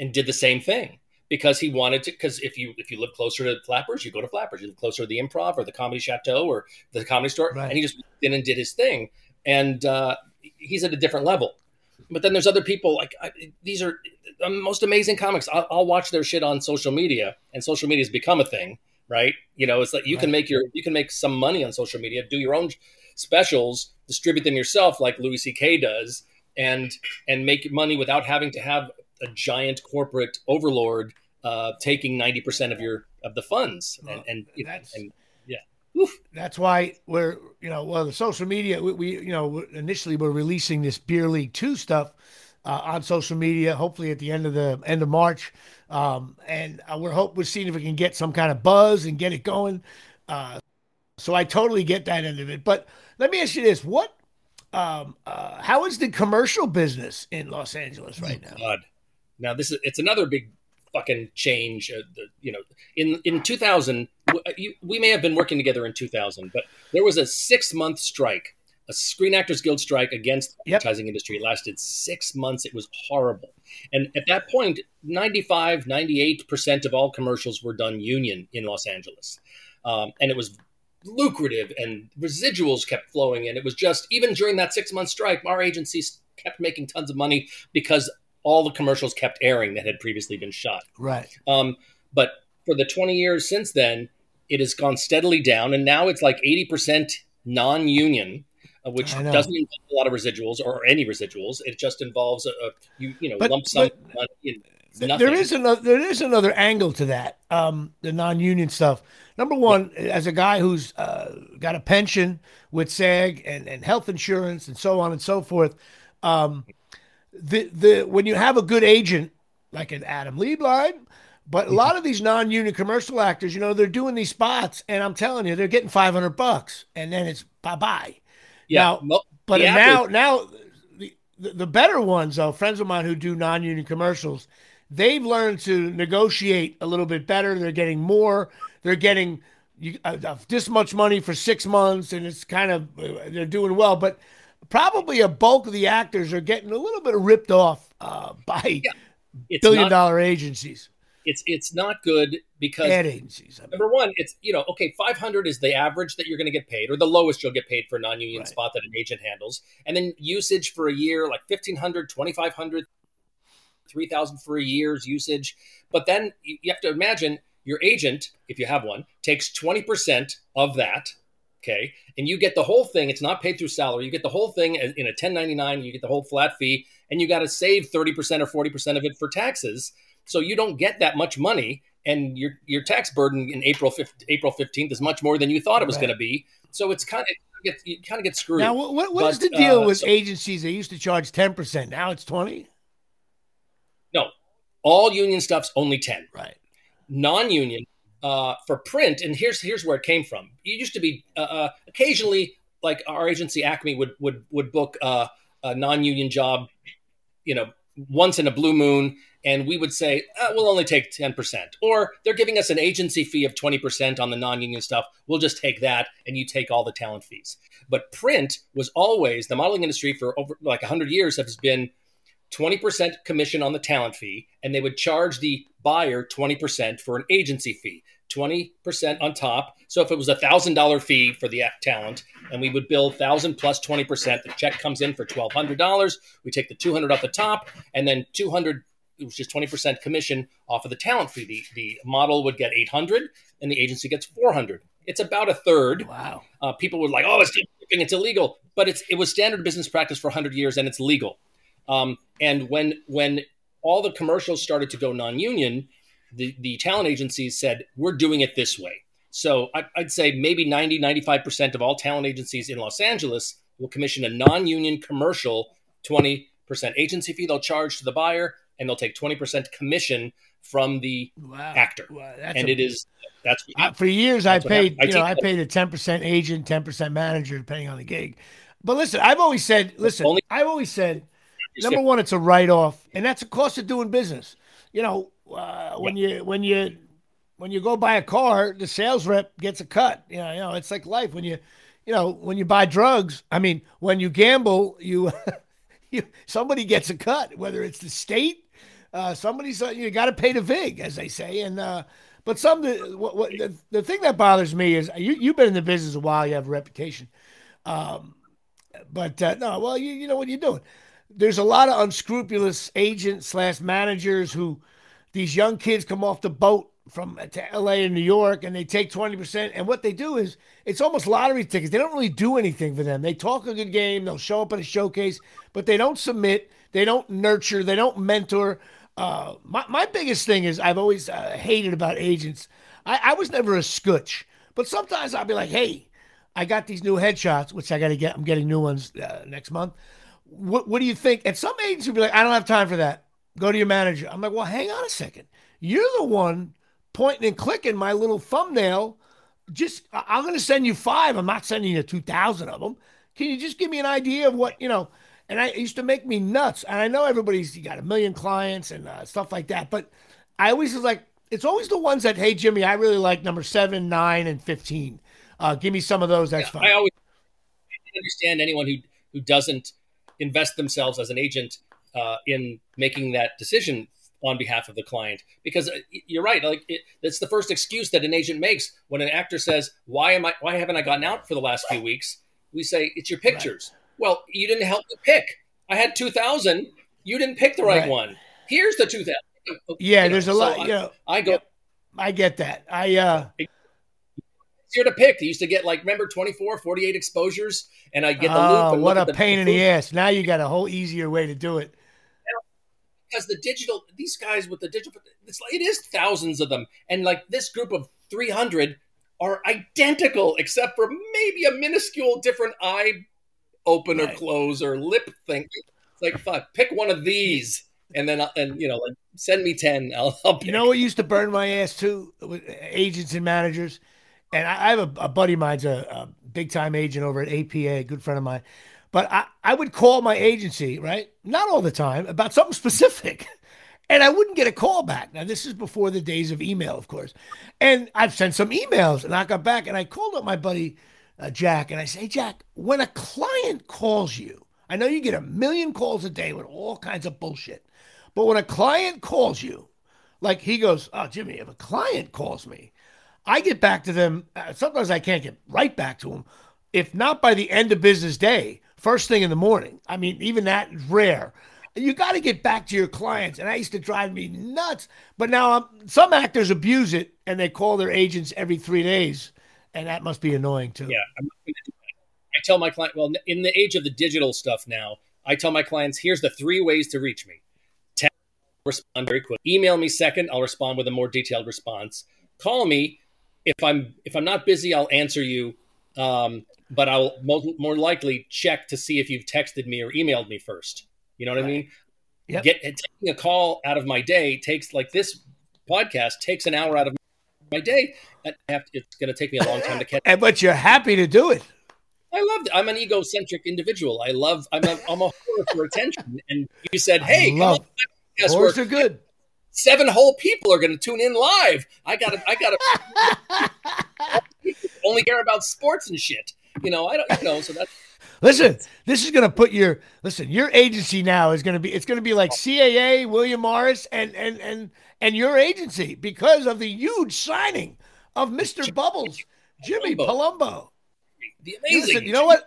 and did the same thing because he wanted to. Because if you if you live closer to Flappers, you go to Flappers. You live closer to the Improv or the Comedy Chateau or the Comedy Store, right. and he just in and did his thing. And uh, he's at a different level. But then there's other people like I, these are the most amazing comics. I'll, I'll watch their shit on social media, and social media has become a thing right? You know, it's like you right. can make your you can make some money on social media, do your own specials, distribute them yourself, like Louis C.K. does, and and make money without having to have a giant corporate overlord uh, taking ninety percent of your of the funds, and, and, that's, and yeah. Oof. That's why we're, you know, well, the social media, we, we, you know, initially we're releasing this Beer League 2 stuff uh, on social media. Hopefully at the end of the end of March, um, and uh, we're hope we're seeing if we can get some kind of buzz and get it going. Uh, so I totally get that end of it. But let me ask you this: What, um, uh, how is the commercial business in Los Angeles right now? God. Now this is it's another big fucking change. Uh, the, you know, in in 2000, you, we may have been working together in 2000, but there was a six month strike a Screen Actors Guild strike against the yep. advertising industry. It lasted six months. It was horrible. And at that point, 95, 98% of all commercials were done union in Los Angeles. Um, and it was lucrative and residuals kept flowing. And it was just, even during that six month strike, our agencies kept making tons of money because all the commercials kept airing that had previously been shot. Right. Um, but for the 20 years since then, it has gone steadily down. And now it's like 80% non union which doesn't involve a lot of residuals or any residuals. It just involves a, a you, you know but, lump sum money. There is another there is another angle to that, um, the non-union stuff. Number one, yeah. as a guy who's uh, got a pension with SAG and, and health insurance and so on and so forth, um, the the when you have a good agent like an Adam Lieblein, but a lot of these non-union commercial actors, you know, they're doing these spots, and I'm telling you, they're getting 500 bucks, and then it's bye bye. Yeah, now, but now now the, the better ones though, friends of mine who do non-union commercials, they've learned to negotiate a little bit better. They're getting more. They're getting you, uh, uh, this much money for six months, and it's kind of uh, they're doing well. But probably a bulk of the actors are getting a little bit ripped off uh, by yeah. billion not, dollar agencies it's it's not good because agencies. I mean. Number one, it's you know okay, five hundred is the average that you're going to get paid, or the lowest you'll get paid for a non-union right. spot that an agent handles, and then usage for a year like 1500 2500 3000 for a year's usage. But then you have to imagine your agent, if you have one, takes 20% of that okay and you get the whole thing it's not paid through salary you get the whole thing in a 1099 you get the whole flat fee and you got to save 30% or 40% of it for taxes so you don't get that much money, and your your tax burden in April 5th, April fifteenth is much more than you thought it was right. going to be. So it's kind of get, you kind of get screwed. Now, what, what but, is the deal uh, with so, agencies? They used to charge ten percent. Now it's twenty. No, all union stuff's only ten. Right. Non-union uh, for print, and here's here's where it came from. It used to be uh, uh occasionally, like our agency Acme would would would book a non-union job, you know, once in a blue moon, and we would say uh, we'll only take 10% or they're giving us an agency fee of 20% on the non-union stuff. We'll just take that and you take all the talent fees. But print was always the modeling industry for over like 100 years has been 20% commission on the talent fee and they would charge the buyer 20% for an agency fee 20% on top. So if it was a $1000 fee for the talent and we would bill 1000 plus 20% the check comes in for $1200 we take the 200 off the top and then 200 which just 20% commission off of the talent fee. The, the model would get 800 and the agency gets 400. It's about a third. Wow. Uh, people were like, oh, it's it's illegal. But it's, it was standard business practice for 100 years and it's legal. Um, and when, when all the commercials started to go non-union, the, the talent agencies said, we're doing it this way. So I, I'd say maybe 90, 95% of all talent agencies in Los Angeles will commission a non-union commercial 20% agency fee they'll charge to the buyer and they'll take 20% commission from the wow. actor. Wow, and a, it is that's for years I paid, you know, I paid a 10% agent, 10% manager depending on the gig. But listen, I've always said, listen, only, I've always said number one it's a write off and that's a cost of doing business. You know, uh, when yeah. you when you when you go buy a car, the sales rep gets a cut. You know, you know, it's like life when you you know, when you buy drugs, I mean, when you gamble, you you somebody gets a cut, whether it's the state uh, somebody's uh, you got to pay the vig, as they say, and uh, but some what, what the, the thing that bothers me is you you've been in the business a while, you have a reputation, um, but uh, no, well you you know what you're doing. There's a lot of unscrupulous agents slash managers who these young kids come off the boat from to LA and New York and they take 20%. And what they do is it's almost lottery tickets. They don't really do anything for them. They talk a good game, they'll show up at a showcase, but they don't submit, they don't nurture, they don't mentor. Uh, my, my biggest thing is I've always uh, hated about agents. I, I was never a scutch, but sometimes I'll be like, hey, I got these new headshots, which I got to get. I'm getting new ones uh, next month. what, what do you think? And some agents would be like, I don't have time for that. Go to your manager. I'm like, well, hang on a second. You're the one pointing and clicking my little thumbnail. Just, I'm going to send you five. I'm not sending you 2,000 of them. Can you just give me an idea of what, you know? And I used to make me nuts. And I know everybody's you got a million clients and uh, stuff like that. But I always was like, it's always the ones that, hey, Jimmy, I really like number seven, nine, and 15. Uh, give me some of those. That's yeah, fine. I always understand anyone who, who doesn't invest themselves as an agent uh, in making that decision on behalf of the client because uh, you're right like it, that's the first excuse that an agent makes when an actor says why am i why haven't i gotten out for the last few weeks we say it's your pictures right. Well you didn't help me pick i had 2000 you didn't pick the right, right. one here's the 2000 yeah you there's a lot so you know, I, I go i get that i uh easier to pick. They used to get like remember 24, 48 exposures, and I get the oh, loop. what a pain in the ass! Now you got a whole easier way to do it. Because the digital, these guys with the digital, it's like, it is thousands of them, and like this group of three hundred are identical, except for maybe a minuscule different eye open right. or close or lip thing. It's like fuck, pick one of these and then uh, and you know like send me 10 I'll, I'll you know what used to burn my ass too with agents and managers and I, I have a, a, buddy of mine's a, a big time agent over at APA, a good friend of mine. But I, I would call my agency, right? Not all the time, about something specific. And I wouldn't get a call back. Now, this is before the days of email, of course. And I've sent some emails and I got back and I called up my buddy uh, Jack and I say, Jack, when a client calls you, I know you get a million calls a day with all kinds of bullshit. But when a client calls you, like he goes, Oh, Jimmy, if a client calls me, I get back to them. Uh, sometimes I can't get right back to them. If not by the end of business day, first thing in the morning. I mean, even that is rare. You got to get back to your clients. And I used to drive me nuts. But now some actors abuse it and they call their agents every three days. And that must be annoying too. Yeah. I tell my client, well, in the age of the digital stuff now, I tell my clients, here's the three ways to reach me. Text, respond very quick. Email me second. I'll respond with a more detailed response. Call me if I'm if I'm not busy, I'll answer you. Um, but I'll mo- more likely check to see if you've texted me or emailed me first. You know what right. I mean? Yep. Get taking a call out of my day takes like this podcast takes an hour out of my day. To, it's going to take me a long time to catch. and, but you're happy to do it. I love it. I'm an egocentric individual. I love. I'm a, I'm a whore for attention. And you said, "Hey, I come on, are good." seven whole people are going to tune in live. I got to, I got to only care about sports and shit. You know, I don't, you know, so that's. Listen, this is going to put your listen. Your agency now is going to be it's going to be like CAA, William Morris, and and and and your agency because of the huge signing of Mister Bubbles, Jimmy Palumbo. The amazing. Listen, you know what?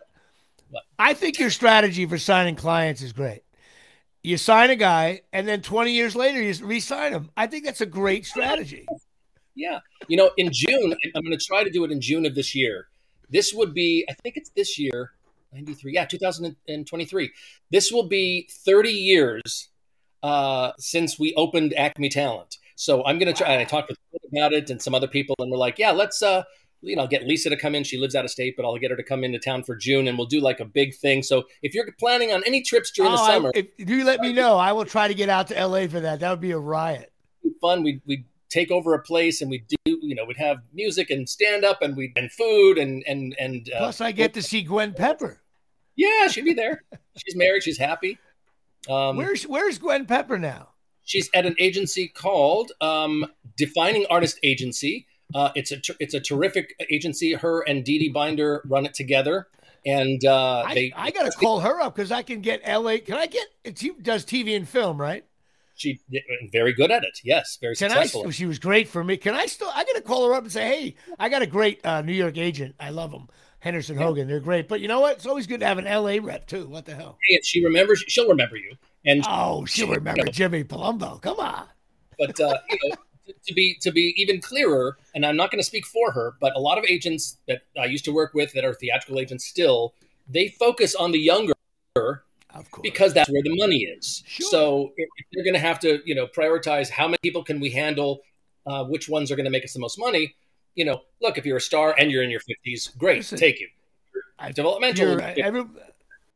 what? I think your strategy for signing clients is great you sign a guy and then 20 years later you re-sign him i think that's a great strategy yeah you know in june i'm going to try to do it in june of this year this would be i think it's this year 93 yeah 2023 this will be 30 years uh, since we opened acme talent so i'm going to try wow. i talked with about it and some other people and we're like yeah let's uh you know, get Lisa to come in. She lives out of state, but I'll get her to come into town for June, and we'll do like a big thing. So if you're planning on any trips during oh, the summer, I, if you let me know, I will try to get out to LA for that. That would be a riot. Fun. We we take over a place and we do, you know, we'd have music and stand up and we and food and and and. Uh, Plus, I get to see Gwen Pepper. Yeah, she'd be there. she's married. She's happy. Um, where's Where's Gwen Pepper now? She's at an agency called um, Defining Artist Agency uh, it's a it's a terrific agency. Her and Dee Dee Binder run it together, and uh, I, they. I got to call her up because I can get L.A. Can I get? She does TV and film, right? She very good at it. Yes, very can successful. I, she was great for me. Can I still? I got to call her up and say, hey, I got a great uh, New York agent. I love them. Henderson. Hogan, they're great. But you know what? It's always good to have an LA rep too. What the hell? Hey, if she remembers, she'll remember you. And oh, she'll she, remember you know, Jimmy Palumbo. Come on. But uh, you know, to be to be even clearer, and I'm not going to speak for her, but a lot of agents that I used to work with that are theatrical agents still, they focus on the younger because that's where the money is. Sure. So if they're going to have to, you know, prioritize how many people can we handle, uh, which ones are going to make us the most money. You know, look, if you're a star and you're in your 50s, great, Listen, take you. Developmental. Every,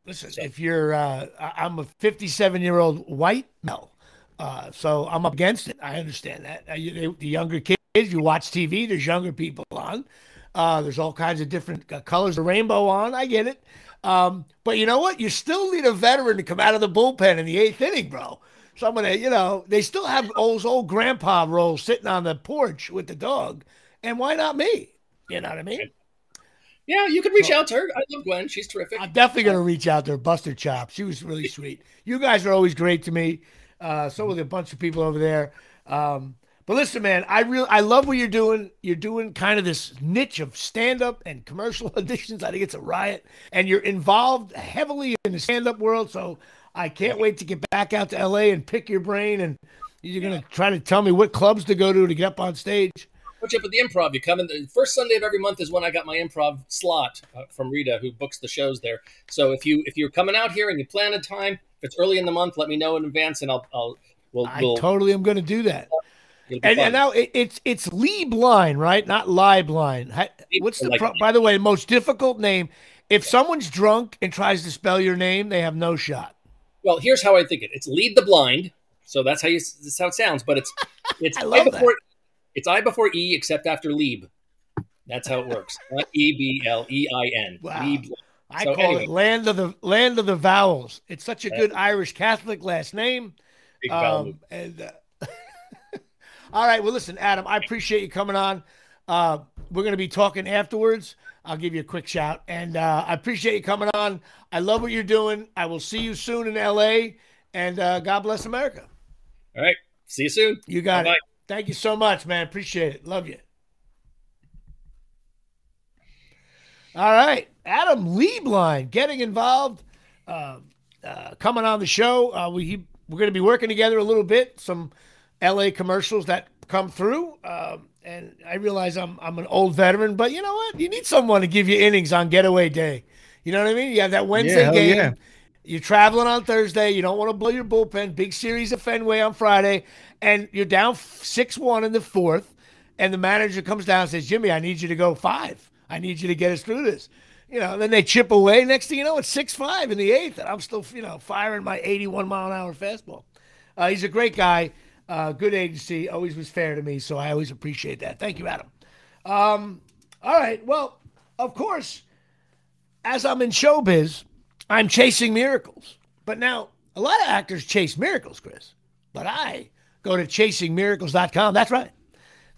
Listen, so. if you're, uh, I'm a 57 year old white male, uh, so I'm up against it. I understand that. Uh, you, the younger kids, you watch TV. There's younger people on. Uh, there's all kinds of different uh, colors of rainbow on. I get it. Um, but you know what? You still need a veteran to come out of the bullpen in the eighth inning, bro. Someone that, you know, they still have old, old grandpa roll sitting on the porch with the dog. And why not me? You know what I mean? Yeah, you can reach out to her. I love Gwen. She's terrific. I'm definitely going to reach out to her. Buster Chop. She was really sweet. You guys are always great to me. Uh, so with a bunch of people over there. Um, but listen, man, I really I love what you're doing. You're doing kind of this niche of stand-up and commercial auditions. I think it's a riot, and you're involved heavily in the stand-up world. So I can't wait to get back out to LA and pick your brain. And you're gonna try to tell me what clubs to go to to get up on stage. Put you up at the improv. You come in the first Sunday of every month is when I got my improv slot uh, from Rita, who books the shows there. So if you if you're coming out here and you plan a time, if it's early in the month, let me know in advance, and I'll I'll we'll, I we'll, totally am going to do that. And, and, now it, it's it's Lee Blind, right? Not Lie Blind. What's the like pro- by the way most difficult name? If someone's drunk and tries to spell your name, they have no shot. Well, here's how I think it. It's lead the blind. So that's how you that's how it sounds, but it's it's I before that. it's I before E except after Lieb. That's how it works. E B L E I N. Wow. I so call anyway. it land of the land of the vowels. It's such a good Irish Catholic last name. Um, and uh, all right, well, listen, Adam, I appreciate you coming on. Uh, we're going to be talking afterwards. I'll give you a quick shout, and uh, I appreciate you coming on. I love what you're doing. I will see you soon in LA, and uh, God bless America. All right, see you soon. You got Bye-bye. it. Thank you so much, man. Appreciate it. Love you. All right, Adam Lieblein getting involved, uh, uh, coming on the show. Uh, we we're going to be working together a little bit. Some LA commercials that come through, um, and I realize I'm I'm an old veteran, but you know what? You need someone to give you innings on getaway day. You know what I mean? You have that Wednesday yeah, game. Yeah. You're traveling on Thursday. You don't want to blow your bullpen. Big series of Fenway on Friday, and you're down six one in the fourth, and the manager comes down and says, "Jimmy, I need you to go five. I need you to get us through this." You know, then they chip away. Next thing you know, it's six five in the eighth, and I'm still, you know, firing my 81 mile an hour fastball. Uh, he's a great guy, uh, good agency, always was fair to me, so I always appreciate that. Thank you, Adam. Um, all right, well, of course, as I'm in showbiz, I'm chasing miracles. But now, a lot of actors chase miracles, Chris. But I go to chasingmiracles.com. That's right.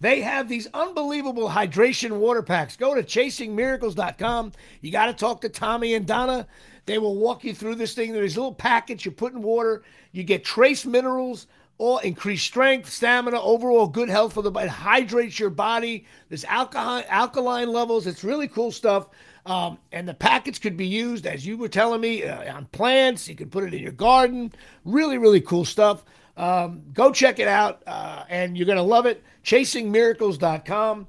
They have these unbelievable hydration water packs. Go to chasingmiracles.com. You got to talk to Tommy and Donna. They will walk you through this thing. There's little packets you put in water. You get trace minerals, or increased strength, stamina, overall good health for the body. It hydrates your body. There's alkaline alkaline levels. It's really cool stuff. Um, and the packets could be used, as you were telling me, uh, on plants. You could put it in your garden. Really, really cool stuff. Um, go check it out, uh, and you're going to love it. ChasingMiracles.com.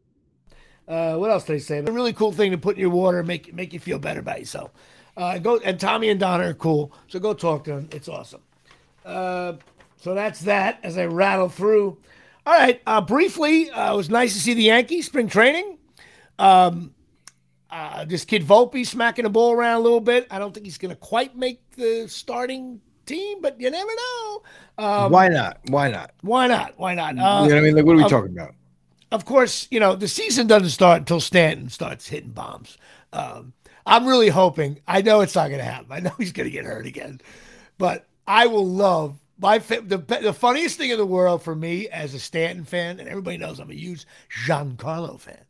Uh, what else did they say? A really cool thing to put in your water, make make you feel better about yourself. Uh, go and Tommy and Donna are cool, so go talk to them. It's awesome. Uh, so that's that. As I rattle through. All right. Uh, briefly, uh, it was nice to see the Yankees spring training. Um, uh, this kid Volpe smacking the ball around a little bit. I don't think he's going to quite make the starting team, but you never know. Um, why not? Why not? Why not? Why not? Uh, you know what I mean? Like, what are we talking about? Of course, you know the season doesn't start until Stanton starts hitting bombs. Um, I'm really hoping. I know it's not going to happen. I know he's going to get hurt again, but I will love my the the funniest thing in the world for me as a Stanton fan, and everybody knows I'm a huge Giancarlo fan.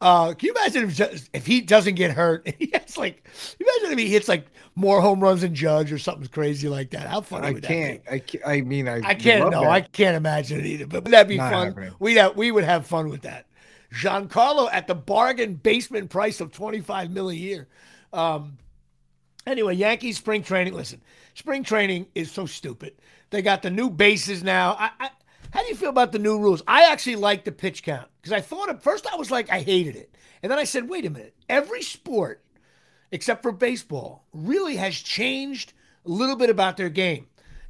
Uh, can you imagine if, if he doesn't get hurt? He has like, imagine if he hits like more home runs than Judge or something crazy like that. How funny I would can't, that be? I can't. I mean, I I can't. No, that. I can't imagine it either. But that'd be Not fun. Happening. We'd have, we would have fun with that. Giancarlo at the bargain basement price of twenty five mil a year. Um, anyway, Yankees spring training. Listen, spring training is so stupid. They got the new bases now. I, I how do you feel about the new rules? I actually like the pitch count because I thought at first I was like, I hated it. And then I said, wait a minute. Every sport, except for baseball, really has changed a little bit about their game.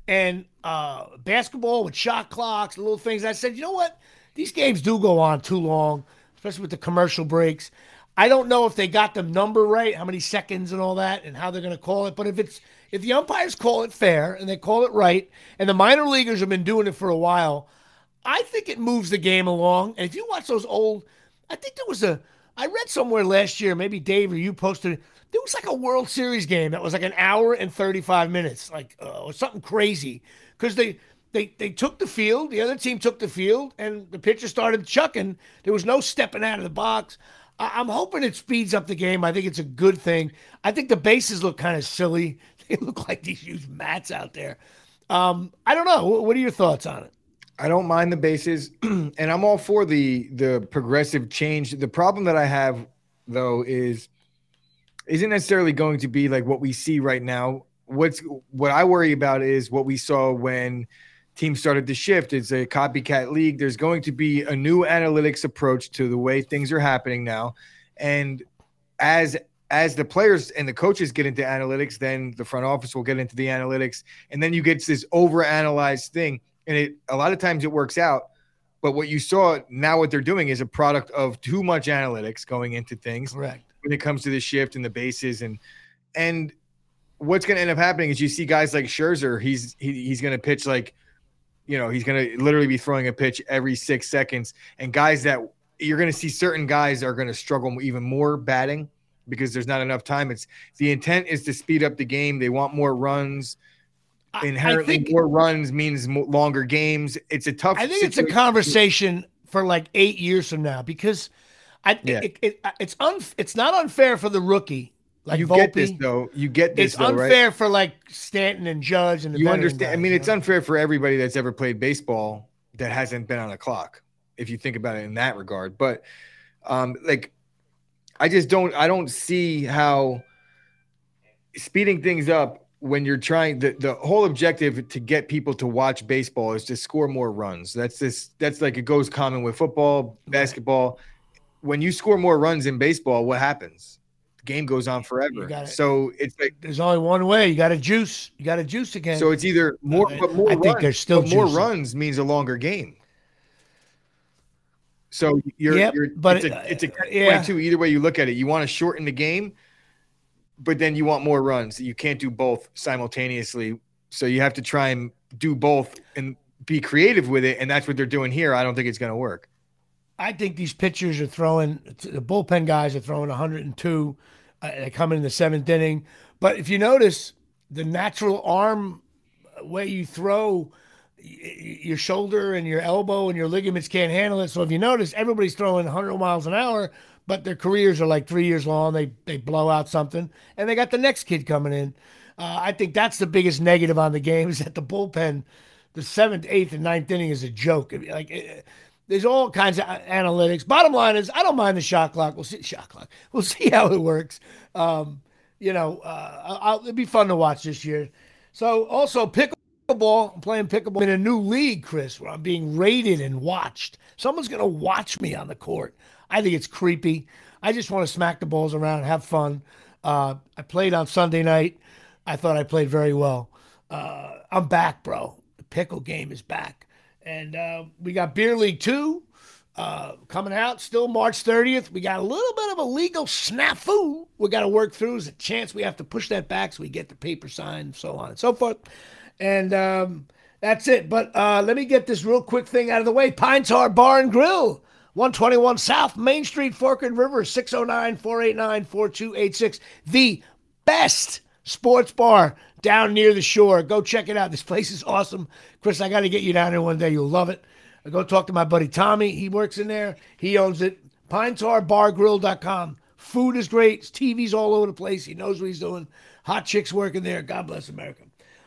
And uh, basketball with shot clocks, little things. I said, you know what? These games do go on too long, especially with the commercial breaks. I don't know if they got the number right, how many seconds and all that, and how they're going to call it. But if it's if the umpires call it fair and they call it right, and the minor leaguers have been doing it for a while, I think it moves the game along. And if you watch those old, I think there was a I read somewhere last year, maybe Dave or you posted it, there was like a World Series game that was like an hour and 35 minutes, like uh, something crazy. Because they they they took the field, the other team took the field, and the pitcher started chucking. There was no stepping out of the box. I- am hoping it speeds up the game. I think it's a good thing. I think the bases look kind of silly. They look like these huge mats out there. Um, I don't know. What are your thoughts on it? I don't mind the bases, and I'm all for the the progressive change. The problem that I have though is isn't necessarily going to be like what we see right now. What's what I worry about is what we saw when teams started to shift. It's a copycat league. There's going to be a new analytics approach to the way things are happening now. And as as the players and the coaches get into analytics, then the front office will get into the analytics, and then you get this overanalyzed thing. And it a lot of times it works out. But what you saw now, what they're doing is a product of too much analytics going into things. Correct. When it comes to the shift and the bases and and what's going to end up happening is you see guys like Scherzer. He's he, he's going to pitch like you know, he's going to literally be throwing a pitch every six seconds. And guys that you're going to see certain guys are going to struggle even more batting because there's not enough time. It's the intent is to speed up the game. They want more runs. Inherently, think, more runs means longer games. It's a tough. I think situation. it's a conversation for like eight years from now because I yeah. it, it, it's un, it's not unfair for the rookie like you Volpe, get this though. You get this. It's though, unfair right? for like Stanton and Judge and you understand. Guys, I mean, it's unfair for everybody that's ever played baseball that hasn't been on a clock. If you think about it in that regard, but um, like, I just don't. I don't see how speeding things up when you're trying the, the whole objective to get people to watch baseball is to score more runs. That's this. That's like it goes common with football, basketball. When you score more runs in baseball, what happens? game goes on forever. Gotta, so it's like there's only one way. You got to juice. You got to juice again. So it's either more, uh, but more. I runs, think there's still more runs means a longer game. So you're, yep, you're but it's a, it's a uh, yeah. too. Either way you look at it, you want to shorten the game, but then you want more runs. You can't do both simultaneously. So you have to try and do both and be creative with it. And that's what they're doing here. I don't think it's going to work. I think these pitchers are throwing the bullpen guys are throwing 102. Uh, they come in the seventh inning, but if you notice the natural arm way you throw, your shoulder and your elbow and your ligaments can't handle it. So if you notice, everybody's throwing 100 miles an hour, but their careers are like three years long. They they blow out something, and they got the next kid coming in. Uh, I think that's the biggest negative on the game is that the bullpen, the seventh, eighth, and ninth inning is a joke. Like there's all kinds of analytics. Bottom line is, I don't mind the shot clock. We'll see shot clock. We'll see how it works. Um, you know, uh, I'll, it'll be fun to watch this year. So also pickleball. I'm playing pickleball in a new league, Chris, where I'm being rated and watched. Someone's gonna watch me on the court. I think it's creepy. I just want to smack the balls around and have fun. Uh, I played on Sunday night. I thought I played very well. Uh, I'm back, bro. The pickle game is back. And uh, we got Beer League 2 uh, coming out still March 30th. We got a little bit of a legal snafu we got to work through. There's a chance we have to push that back so we get the paper signed, and so on and so forth. And um, that's it. But uh, let me get this real quick thing out of the way. Pine Tar Bar and Grill. 121 South Main Street, Forked River, 609 489 4286. The best sports bar down near the shore. Go check it out. This place is awesome. Chris, I got to get you down there one day. You'll love it. I go talk to my buddy Tommy. He works in there. He owns it. PineTarBarGrill.com. Food is great. TV's all over the place. He knows what he's doing. Hot chicks working there. God bless America.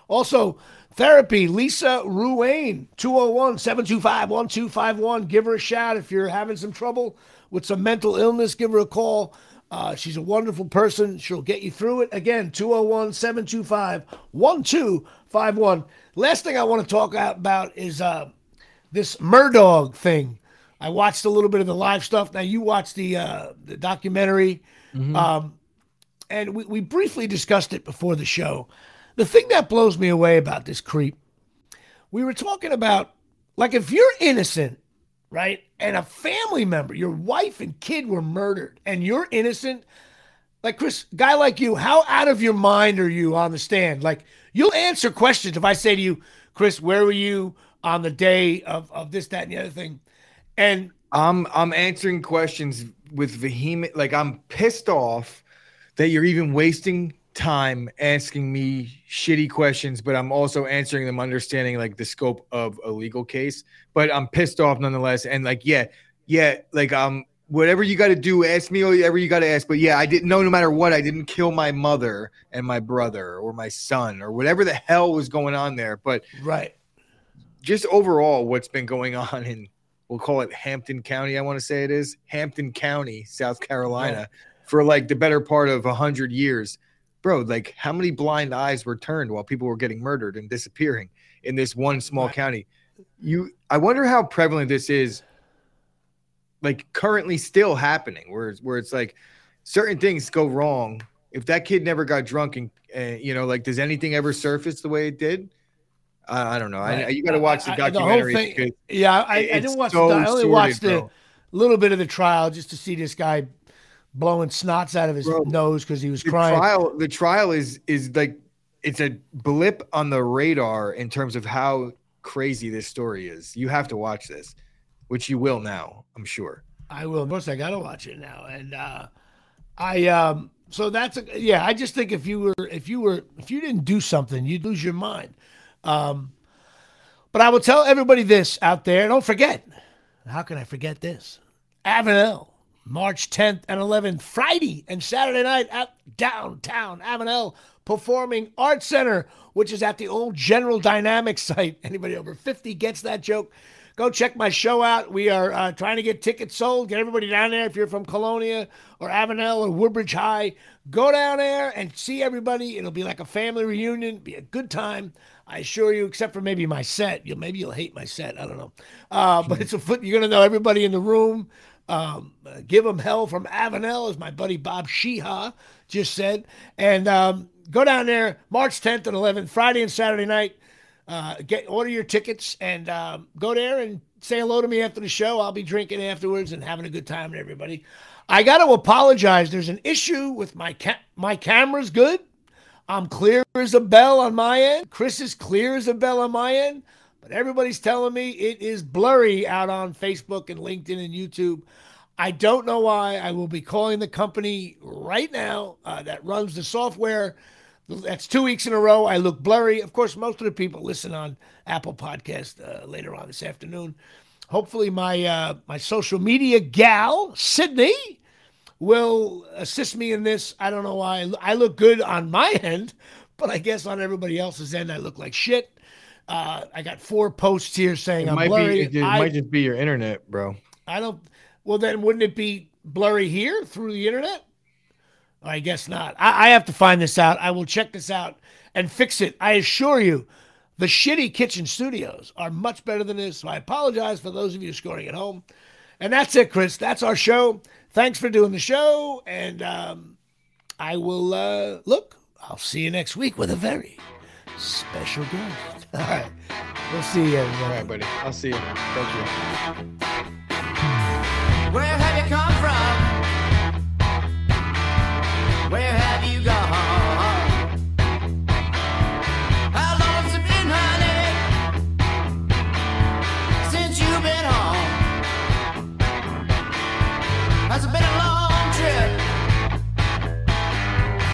Also, therapy. Lisa Ruane, 201 725 1251. Give her a shout if you're having some trouble with some mental illness. Give her a call. Uh, she's a wonderful person. She'll get you through it. Again, 201 725 1251. Last thing I want to talk about is uh, this Murdaugh thing. I watched a little bit of the live stuff. Now, you watched the, uh, the documentary, mm-hmm. um, and we, we briefly discussed it before the show. The thing that blows me away about this creep, we were talking about, like, if you're innocent right? And a family member, your wife and kid were murdered, and you're innocent. Like Chris, guy like you, how out of your mind are you on the stand? Like you'll answer questions if I say to you, Chris, where were you on the day of, of this, that, and the other thing? And I'm I'm answering questions with vehement like I'm pissed off that you're even wasting time asking me shitty questions, but I'm also answering them understanding like the scope of a legal case. But I'm pissed off nonetheless. And like, yeah, yeah, like um whatever you got to do, ask me whatever you got to ask. But yeah, I didn't know no matter what, I didn't kill my mother and my brother or my son or whatever the hell was going on there. But right, just overall, what's been going on in we'll call it Hampton County. I want to say it is Hampton County, South Carolina, right. for like the better part of a hundred years. Bro, like how many blind eyes were turned while people were getting murdered and disappearing in this one small county? You, I wonder how prevalent this is like currently still happening where it's, where it's like certain things go wrong. If that kid never got drunk and uh, you know like does anything ever surface the way it did? Uh, i don't know. Right. I, you got to watch the documentary I, the thing, yeah I, I, didn't watch so the, i only watched a little bit of the trial just to see this guy blowing snots out of his bro, nose because he was the crying trial the trial is is like it's a blip on the radar in terms of how crazy this story is you have to watch this which you will now, I'm sure. I will. Of course, I got to watch it now, and uh, I um. So that's a, yeah. I just think if you were if you were if you didn't do something, you'd lose your mind. Um, but I will tell everybody this out there. Don't forget. How can I forget this? Avenel, March 10th and 11th, Friday and Saturday night at downtown Avenel Performing Arts Center, which is at the old General Dynamics site. Anybody over 50 gets that joke. Go check my show out. We are uh, trying to get tickets sold. Get everybody down there. If you're from Colonia or Avenel or Woodbridge High, go down there and see everybody. It'll be like a family reunion. Be a good time. I assure you, except for maybe my set. You'll maybe you'll hate my set. I don't know. Uh, but it's a foot. You're gonna know everybody in the room. Um, give them hell from Avenel, as my buddy Bob Sheeha just said. And um, go down there March 10th and 11th, Friday and Saturday night. Uh, get order your tickets and um, go there and say hello to me after the show. I'll be drinking afterwards and having a good time with everybody. I got to apologize. There's an issue with my ca- my camera's good. I'm clear as a bell on my end. Chris is clear as a bell on my end. But everybody's telling me it is blurry out on Facebook and LinkedIn and YouTube. I don't know why. I will be calling the company right now uh, that runs the software that's two weeks in a row. I look blurry. Of course, most of the people listen on Apple Podcast uh, later on this afternoon. Hopefully, my uh, my social media gal Sydney will assist me in this. I don't know why I look good on my end, but I guess on everybody else's end, I look like shit. Uh, I got four posts here saying it I'm blurry. Be, it I, might just be your internet, bro. I don't. Well, then wouldn't it be blurry here through the internet? I guess not. I, I have to find this out. I will check this out and fix it. I assure you, the shitty kitchen studios are much better than this. So I apologize for those of you scoring at home. And that's it, Chris. That's our show. Thanks for doing the show. And um, I will uh, look. I'll see you next week with a very special guest. All right. We'll see you. All right, buddy. I'll see you. Thank you. Where have you come from? Where have you gone?